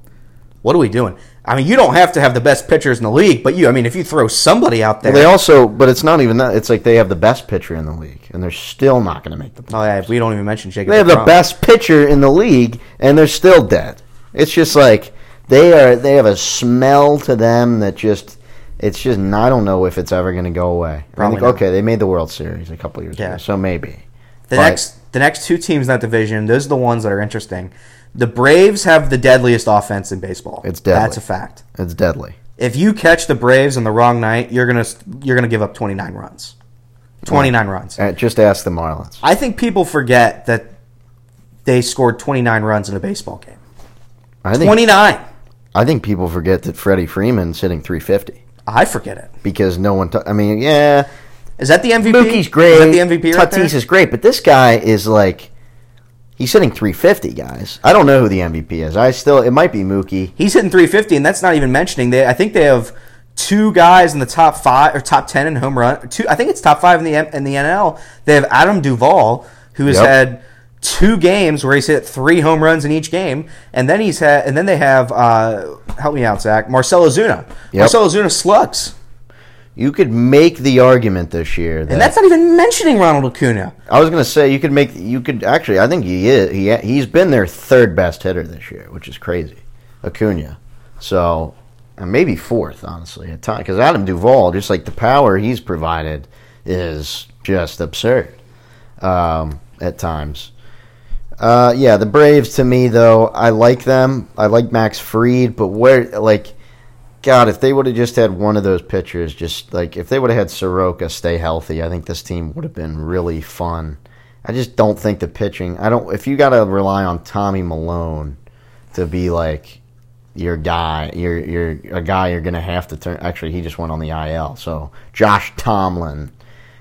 What are we doing? I mean, you don't have to have the best pitchers in the league, but you, I mean, if you throw somebody out there, Well, they also, but it's not even that. It's like they have the best pitcher in the league, and they're still not going to make the. Playoffs. oh yeah, we don't even mention Jacob. They have the best pitcher in the league, and they're still dead. It's just like they are. They have a smell to them that just. It's just. I don't know if it's ever going to go away. I Probably think not. okay, they made the World Series a couple years Yeah. ago, so maybe. The But- next, the next two teams in that division, those are the ones that are interesting. The Braves have the deadliest offense in baseball. It's deadly. That's a fact. It's deadly. If you catch the Braves on the wrong night, you're gonna you're gonna give up 29 runs. 29 runs. Uh, just ask the Marlins. I think people forget that they scored 29 runs in a baseball game. I think. 29. I think people forget that Freddie Freeman's hitting 350 I forget it. because no one. T- I mean, yeah, Is that the MVP? Mookie's great. Is that the MVP right Tatis there? is great, but this guy is like. He's hitting 350, guys. I don't know who the MVP is. I still, it might be Mookie. He's hitting 350, and that's not even mentioning. They, I think they have two guys in the top five or top 10 in home run. Two, I think it's top five in the M- in the NL. They have Adam Duvall, who has Yep. had two games where he's hit three home runs in each game, and then he's had, and then they have, uh, help me out, Zach, Marcell Ozuna. Yep. Marcell Ozuna slugs, You could make the argument this year that and that's not even mentioning Ronald Acuna. I was going to say you could make you could actually I think he is he he's been their third best hitter this year, which is crazy. Acuna, so and maybe fourth honestly at time because Adam Duvall just like the power he's provided is just absurd um, at times. Uh, yeah, the Braves to me though I like them. I like Max Fried, but where like. God, if they would have just had one of those pitchers, just like if they would have had Soroka stay healthy, I think this team would have been really fun. I just don't think the pitching. I don't. If you got to rely on Tommy Milone to be like your guy. You're you're a guy you're gonna have to turn. Actually, he just went on the IL. So Josh Tomlin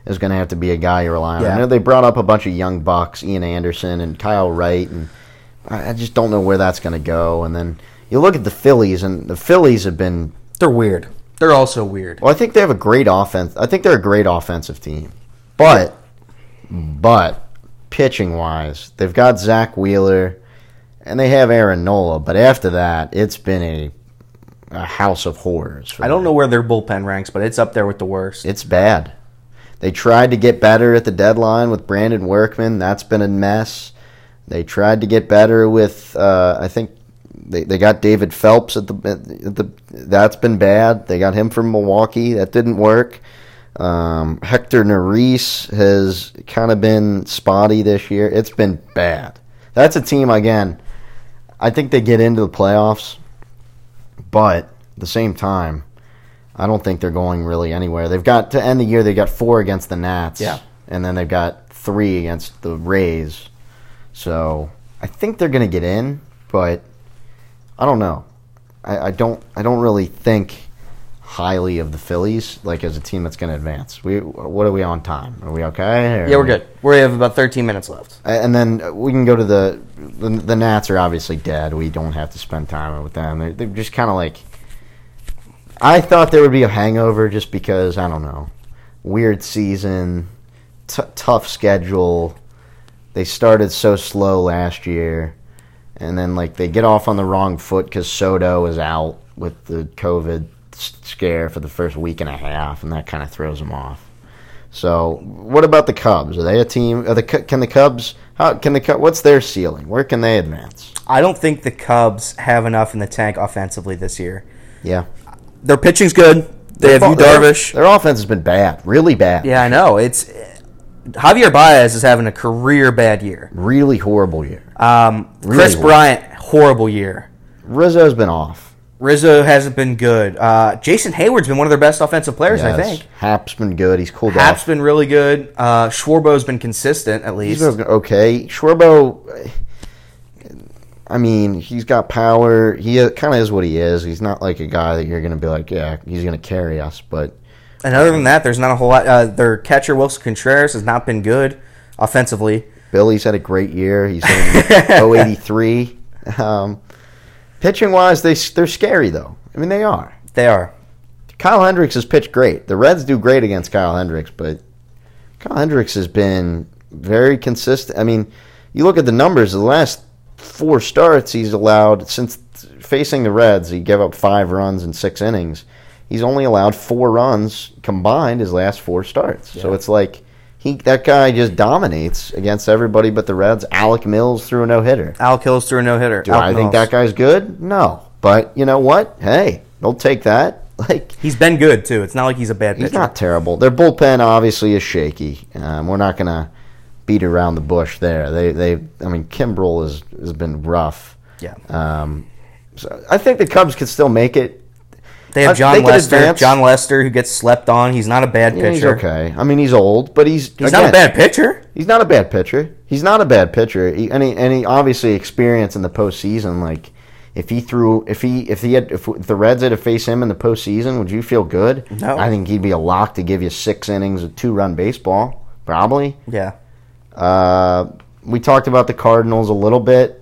is gonna have to be a guy you rely on. Yeah. I know they brought up a bunch of young bucks, Ian Anderson and Kyle Wright, and I I just don't know where that's gonna go. And then you look at the Phillies, and the Phillies have been They're weird. They're also weird. well, I think they have a great offense. I think they're a great offensive team, but but pitching wise, they've got Zack Wheeler and they have Aaron Nola. But after that, it's been a a house of horrors. For I don't them. know where their bullpen ranks, but it's up there with the worst. It's bad. They tried to get better at the deadline with Brandon Workman. That's been a mess. They tried to get better with, uh, I think they, they got David Phelps at the, at the. That's been bad. They got him from Milwaukee. That didn't work. Um, Hector Neris has kind of been spotty this year. It's been bad. That's a team again. I think they get into the playoffs, but at the same time, I don't think they're going really anywhere. They've got to end the year. They got four against the Nats, Yeah. and then they've got three against the Rays. So I think they're going to get in, but I don't know. I, I don't. I don't really think highly of the Phillies, like as a team that's going to advance. We what are we on time? Are we okay? Or- yeah, we're good. We have about 13 minutes left. And then we can go to the the, the Nats are obviously dead. We don't have to spend time with them. They're, they're just kind of like. I thought there would be a hangover just because I don't know, weird season, t- tough schedule. They started so slow last year, and then like they get off on the wrong foot because Soto is out with the COVID scare for the first week and a half, and that kind of throws them off. So, what about the Cubs? Are they a team? Are the can the Cubs? How can the Cubs? What's their ceiling? Where can they advance? I don't think the Cubs have enough in the tank offensively this year. Yeah, Their pitching's good. They have you, Their- Darvish. Their, offense has been bad, really bad. Yeah, I know. It's Javier Baez is having a career bad year. really horrible year. Um, Really Chris worse. Bryant, horrible year. Rizzo's been off. Rizzo hasn't been good. Uh, Jason Heyward's been one of their best offensive players, I think. Happ's been good. He's cooled Happ's off. Happ's been really good. Uh, Schwarbo's been consistent at He's least. been okay. Schwarbo. I mean, he's got power. He kind of is what he is. He's not like a guy that you're going to be like, yeah, he's going to carry us. But And other than that, there's not a whole lot. Uh, their catcher Willson Contreras has not been good offensively. Billy's had a great year. He's in 083. Um, pitching wise, they they're scary though. I mean, they are. They are. Kyle Hendricks has pitched great. The Reds do great against Kyle Hendricks, but Kyle Hendricks has been very consistent. I mean, you look at the numbers. The last four starts he's allowed since facing the Reds, he gave up five runs in six innings. He's only allowed four runs combined his last four starts. So it's like he that guy just dominates against everybody but the Reds. Alec Mills threw a no hitter. Al Kills threw a no hitter. Do I think that guy's good? No. But you know what? Hey, they'll take that. <laughs> Like He's been good too. It's not like he's a bad He's pitcher. not terrible. Their bullpen obviously is shaky. Um, we're not to beat around the bush there. They, they, I mean, Kimbrel has has been rough. Yeah. Um, so I think the Cubs could still make it. They have Jon they Lester. Jon Lester, who gets slept on. He's not a bad Yeah, pitcher. he's okay. I mean, he's old, but he's He's not a bad pitcher. He's not a bad pitcher. He's not a bad pitcher. He, and, he, and he obviously experience in the postseason. Like if he threw, if he if he had if the Reds had to face him in the postseason, would you feel good? No. I think he'd be a lock to give you six innings of two run baseball. Probably. Yeah. Uh, we talked about the Cardinals a little bit.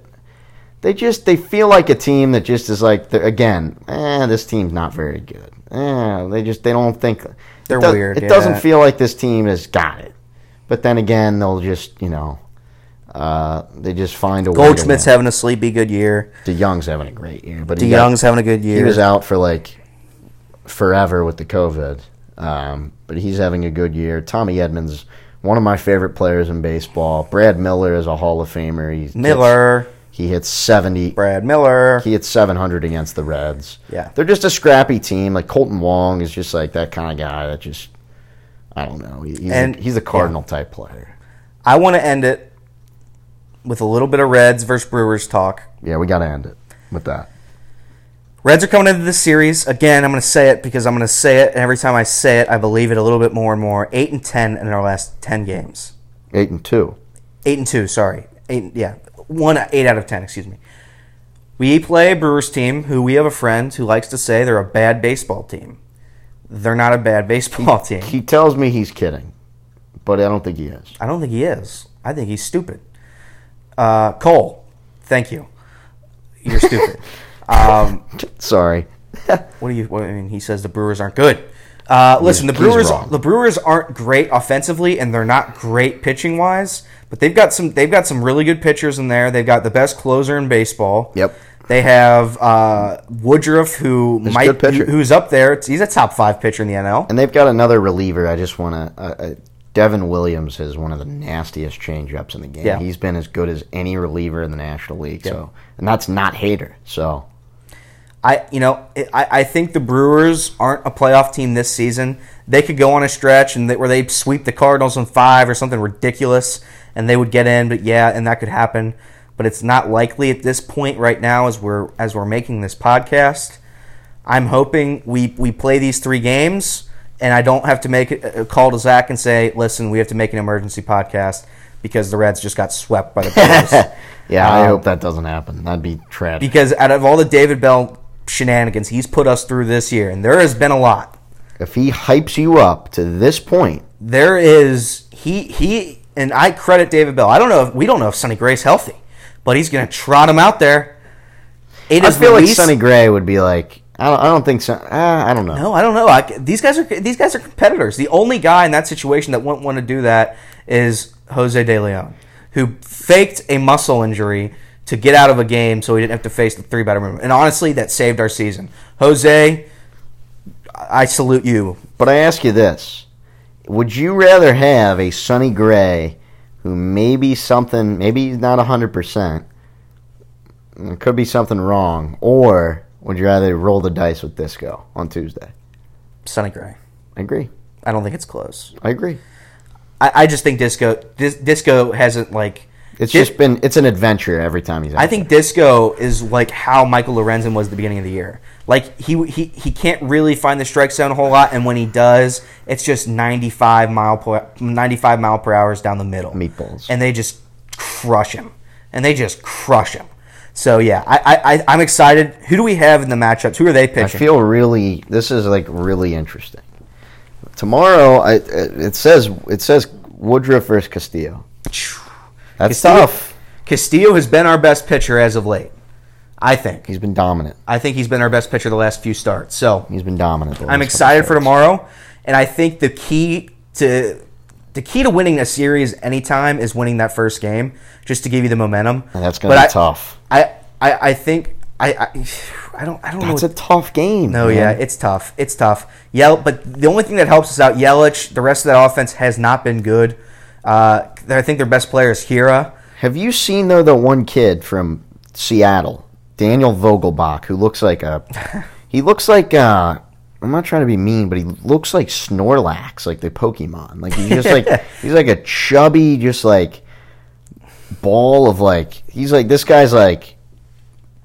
They just they feel like a team that just is like again, eh, this team's not very good. Eh, they just they don't think They're it does- weird, It yeah. doesn't feel like this team has got it. But then again, they'll just you know, uh, they just find a way. Goldschmidt's having a sleepy good year. DeJong's having a great year, but he got- having a good year. he was out for like forever with the COVID, um, but he's having a good year. Tommy Edmonds, one of my favorite players in baseball. Brad Miller is a Hall of Famer. He hits- Miller, he hits seventy. Brad Miller. He hits seven hundred against the Reds. Yeah. they're just a scrappy team. Like Kolten Wong is just like that kind of guy that just. I don't know. He's, And- a, he's a Cardinal type player. I want to end it with a little bit of Reds versus Brewers talk. Yeah, we got to end it with that. Reds are coming into this series again. I'm going to say it because I'm going to say it, and every time I say it, I believe it a little bit more and more. Eight and ten in our last ten games. Eight and two. Eight and two. Sorry, eight. Yeah, one eight out of ten. Excuse me. We play a Brewers team who we have a friend who likes to say they're a bad baseball team. They're not a bad <laughs> baseball team. He tells me he's kidding, but I don't think he is. I don't think he is. I think he's stupid. Uh, Cole, thank you. You're stupid. <laughs> um, <laughs> Sorry. what do you? What, I mean, he says the Brewers aren't good. Uh, listen, the Brewers the Brewers aren't great offensively, and they're not great pitching wise. But they've got some they've got some really good pitchers in there. They've got the best closer in baseball. Yep. They have uh, Woodruff, who might who- who's up there. He's a top five pitcher in the NL. And they've got another reliever. I just want to. Uh, uh, Devin Williams is one of the nastiest changeups in the game. Yeah. He's been as good as any reliever in the National League. So, and that's not hater. So, I you know I, I think the Brewers aren't a playoff team this season. They could go on a stretch and they, where they sweep the Cardinals in five or something ridiculous, and they would get in. But yeah, and that could happen. But it's not likely at this point right now as we're as we're making this podcast. I'm hoping we we play these three games, and I don't have to make a, a call to Zach and say, "Listen, we have to make an emergency podcast because the Reds just got swept by the Brewers." <laughs> yeah, I Um, hope that doesn't happen. That'd be tragic. because out of all the David Bell shenanigans he's put us through this year, and there has been a lot. if he hypes you up to this point, There is he he and I credit David Bell. I don't know if we don't know if Sonny Gray's healthy, but he's going to trot him out there. It I is feel like Sonny Gray would be like, I don't, I don't think so. Uh, I don't know. No, I don't know. I, these guys are these guys are competitors. The only guy in that situation that wouldn't want to do that is Jose De Leon, who faked a muscle injury to get out of a game so he didn't have to face the three batter minimum. And honestly, that saved our season. Jose, I salute you. But I ask you this: Would you rather have a Sonny Gray, who maybe something, maybe he's not hundred percent, there could be something wrong, or would you rather roll the dice with Disco on Tuesday? Sonny Gray. I agree. I don't think it's close. I agree. I, I just think Disco dis, Disco hasn't like. It's Dis- just been it's an adventure every time he's out. I think Disco is like how Michael Lorenzen was at the beginning of the year. Like he he he can't really find the strike zone a whole lot, and when he does, it's just ninety five mile per ninety five mile per hours down the middle, Meatballs. and they just crush him, and they just crush him. So yeah, I, I I- I'm excited. Who do we have in the matchups? Who are they pitching? I feel really. This is like really interesting. Tomorrow, I, it says it says Woodruff versus Castillo. That's Castillo- tough. Castillo has been our best pitcher as of late. I think. He's been dominant. I think he's been our best pitcher the last few starts. So He's been dominant. I'm excited for tomorrow, and I think the key to the key to winning a series anytime is winning that first game, just to give you the momentum. And that's gonna But be I- tough. I, I, I think I, I, <sighs> I don't I don't That's know. a tough game. no, man. yeah, it's tough. It's tough. Yell, but the only thing that helps us out, Yelich. The rest of that offense has not been good. Uh, I think their best player is Hiura. Have you seen though the one kid from Seattle, Daniel Vogelbach, who looks like a <laughs> he looks like uh I'm not trying to be mean, but he looks like Snorlax, like the Pokemon. Like he's just like <laughs> he's like a chubby, just like ball of like he's like this guy's like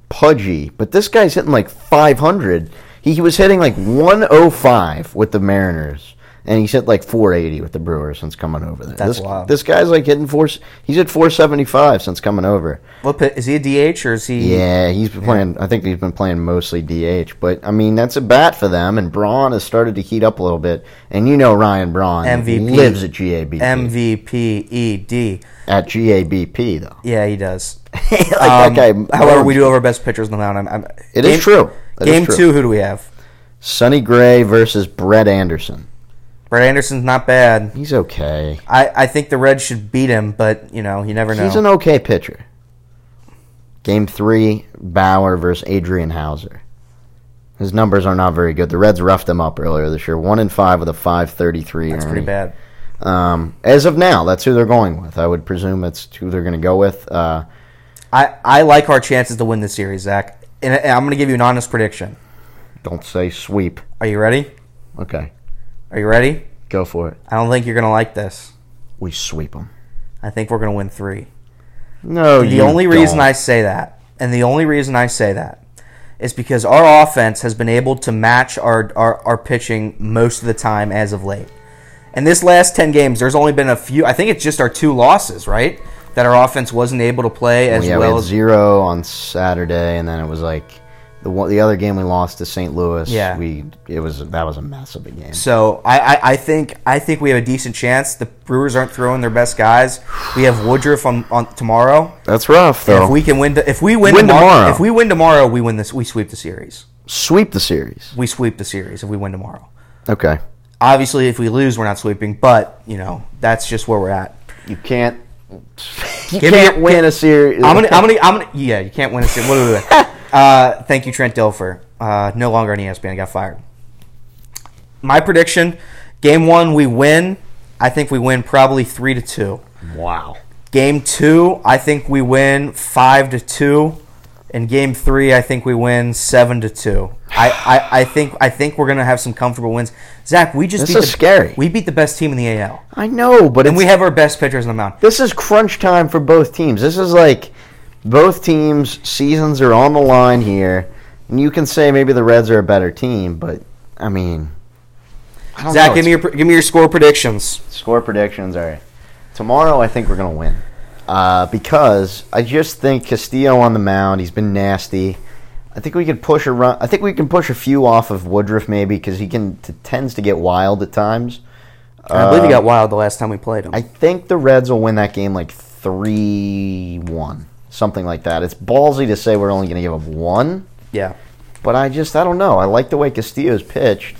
pudgy, but this guy's hitting like 500. He, he was hitting like 105 with the Mariners, and he's hit like 480 with the Brewers since coming over there. That's this, wild. This guy's like hitting four. He's hit 475 since coming over. What is he a DH or is he? Yeah, he's been playing. I think he's been playing mostly DH, but I mean that's a bat for them. And Braun has started to heat up a little bit. And you know Ryan Braun MVP. lives at GABP. MVP ED. at GABP though. Yeah, he does. <laughs> like Um, that guy. however, we do have our best pitchers on the mound. I'm, I'm, It is game- true. That is game true. two, who do we have? Sonny Gray versus Brett Anderson. Brett Anderson's not bad. He's okay. I, I think the Reds should beat him, but you know you never know. He's an okay pitcher. Game three, Bauer versus Adrian Houser. His numbers are not very good. The Reds roughed him up earlier this year. One in five with a five thirty three. That's pretty bad. Um, as of now, that's who they're going with. I would presume that's who they're going to go with. Uh, I, I like our chances to win this series, Zach. And I'm going to give you an honest prediction. don't say sweep. Are you ready? Okay, Are you ready? go for it. I don't think you're going to like this. We sweep them. I think we're going to win three. No, the only reason don't. I say that, and the only reason I say that, is because our offense has been able to match our, our, our pitching most of the time as of late. And this last 10 games, there's only been a few, I think it's just our two losses, right? that our offense wasn't able to play as yeah, we well had as zero on Saturday, and then it was like the one, the other game we lost to St. Louis. Yeah. we it was that was a mess of a game. So I, I, I think I think we have a decent chance. The Brewers aren't throwing their best guys. We have Woodruff on, on tomorrow. That's rough And though. if we can win, if we win, Win tomorrow, tomorrow. if we win tomorrow, we win this. We sweep the series. Sweep the series. We sweep the series if we win tomorrow. Okay, Obviously, if we lose, we're not sweeping. But you know that's just where we're at. you can't. <laughs> You Give me can't your- win a series. I'm gonna, I'm gonna, I'm gonna. Yeah, you can't win a series. Wait, wait, wait. Uh, thank you, Trent Dilfer. Uh, no longer on ESPN. I got fired. My prediction: Game one, we win. I think we win probably three to two. wow. Game two, I think we win five to two. In game three, I think we win seven to two. I, I, I think I think we're gonna have some comfortable wins. Zach, we just This beat is the, scary. We beat the best team in the AL, I know, but and we have our best pitchers on the mound. this is crunch time for both teams. This is like both teams' seasons are on the line here, and you can say maybe the Reds are a better team, but I mean, I Zach, know. give me your give me your score predictions. Score predictions. All right. Tomorrow, I think we're going to win. Uh, because I just think Castillo on the mound, he's been nasty. I think we could push a run. I think we can push a few off of Woodruff maybe because he can t- tends to get wild at times. I believe he Uh, got wild the last time we played him. I think the Reds will win that game like three one, something like that. It's ballsy to say we're only going to give up one, yeah, but I just I don't know. I like the way Castillo's pitched.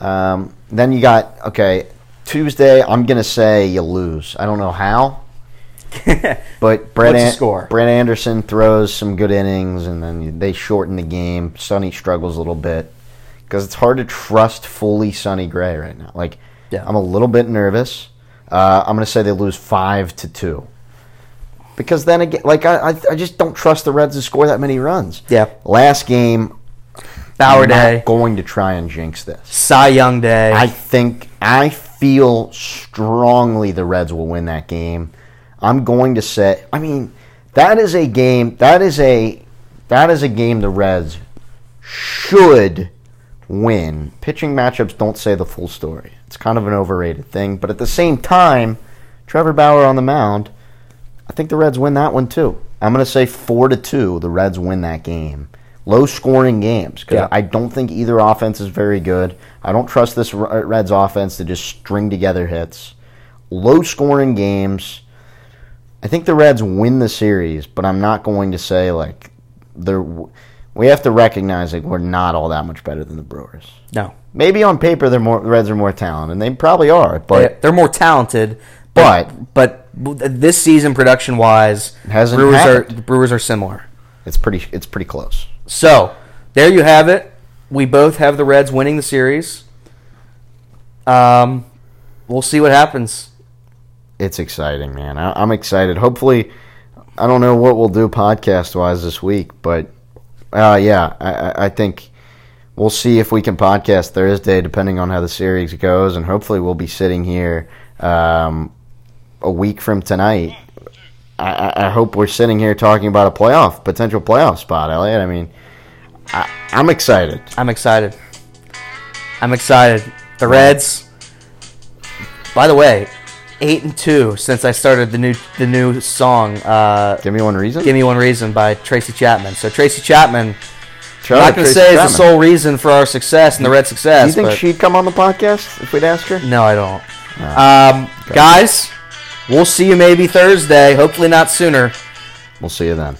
Um, then you got okay Tuesday. I'm gonna say you lose. I don't know how, <laughs> but Brett, An- score? Brett Anderson throws some good innings, and then they shorten the game. Sonny struggles a little bit because it's hard to trust fully Sonny Gray right now. Like Yeah. I'm a little bit nervous. Uh, I'm gonna say they lose five to two. Because then again, like I, I, just don't trust the Reds to score that many runs. Yeah. Last game, Bauer Day, going to try and jinx this. Cy Young Day. I think I feel strongly the Reds will win that game. I'm going to say I mean that is a game that is a that is a game the Reds should win. Pitching matchups don't say the full story. It's kind of an overrated thing, but at the same time, Trevor Bauer on the mound, I think the Reds win that one too. I'm going to say 4 to 2 the Reds win that game. Low scoring games cuz Yeah. I don't think either offense is very good. I don't trust this Reds offense to just string together hits. Low scoring games. I think the Reds win the series, but I'm not going to say like they're. We have to recognize like we're not all that much better than the Brewers. no, Maybe on paper they're more the Reds are more talented, and they probably are. But they're more talented, But- but this season production wise, Hasn't Brewers are happened. the Brewers are similar. it's pretty it's pretty close. So there you have it. We both have the Reds winning the series. Um, we'll see what happens. It's exciting, man. I, I'm excited. Hopefully, I don't know what we'll do podcast wise this week, but uh, yeah, I, I- I think we'll see if we can podcast Thursday, depending on how the series goes, and hopefully we'll be sitting here um, a week from tonight. I, I- hope we're sitting here talking about a playoff potential playoff spot, Elliot. I mean, I, I'm excited. I'm excited. I'm excited. The Reds. By the way, eight and two since I started the new the new song. Uh, Give me one reason. Give me one reason by Tracy Chapman. So Tracy Chapman, Shout I'm not going to say is the sole reason for our success and the Red success. Do you think she'd come on the podcast if we'd ask her? No, I don't. Um, Guys, we'll see you maybe Thursday. Hopefully not sooner. We'll see you then.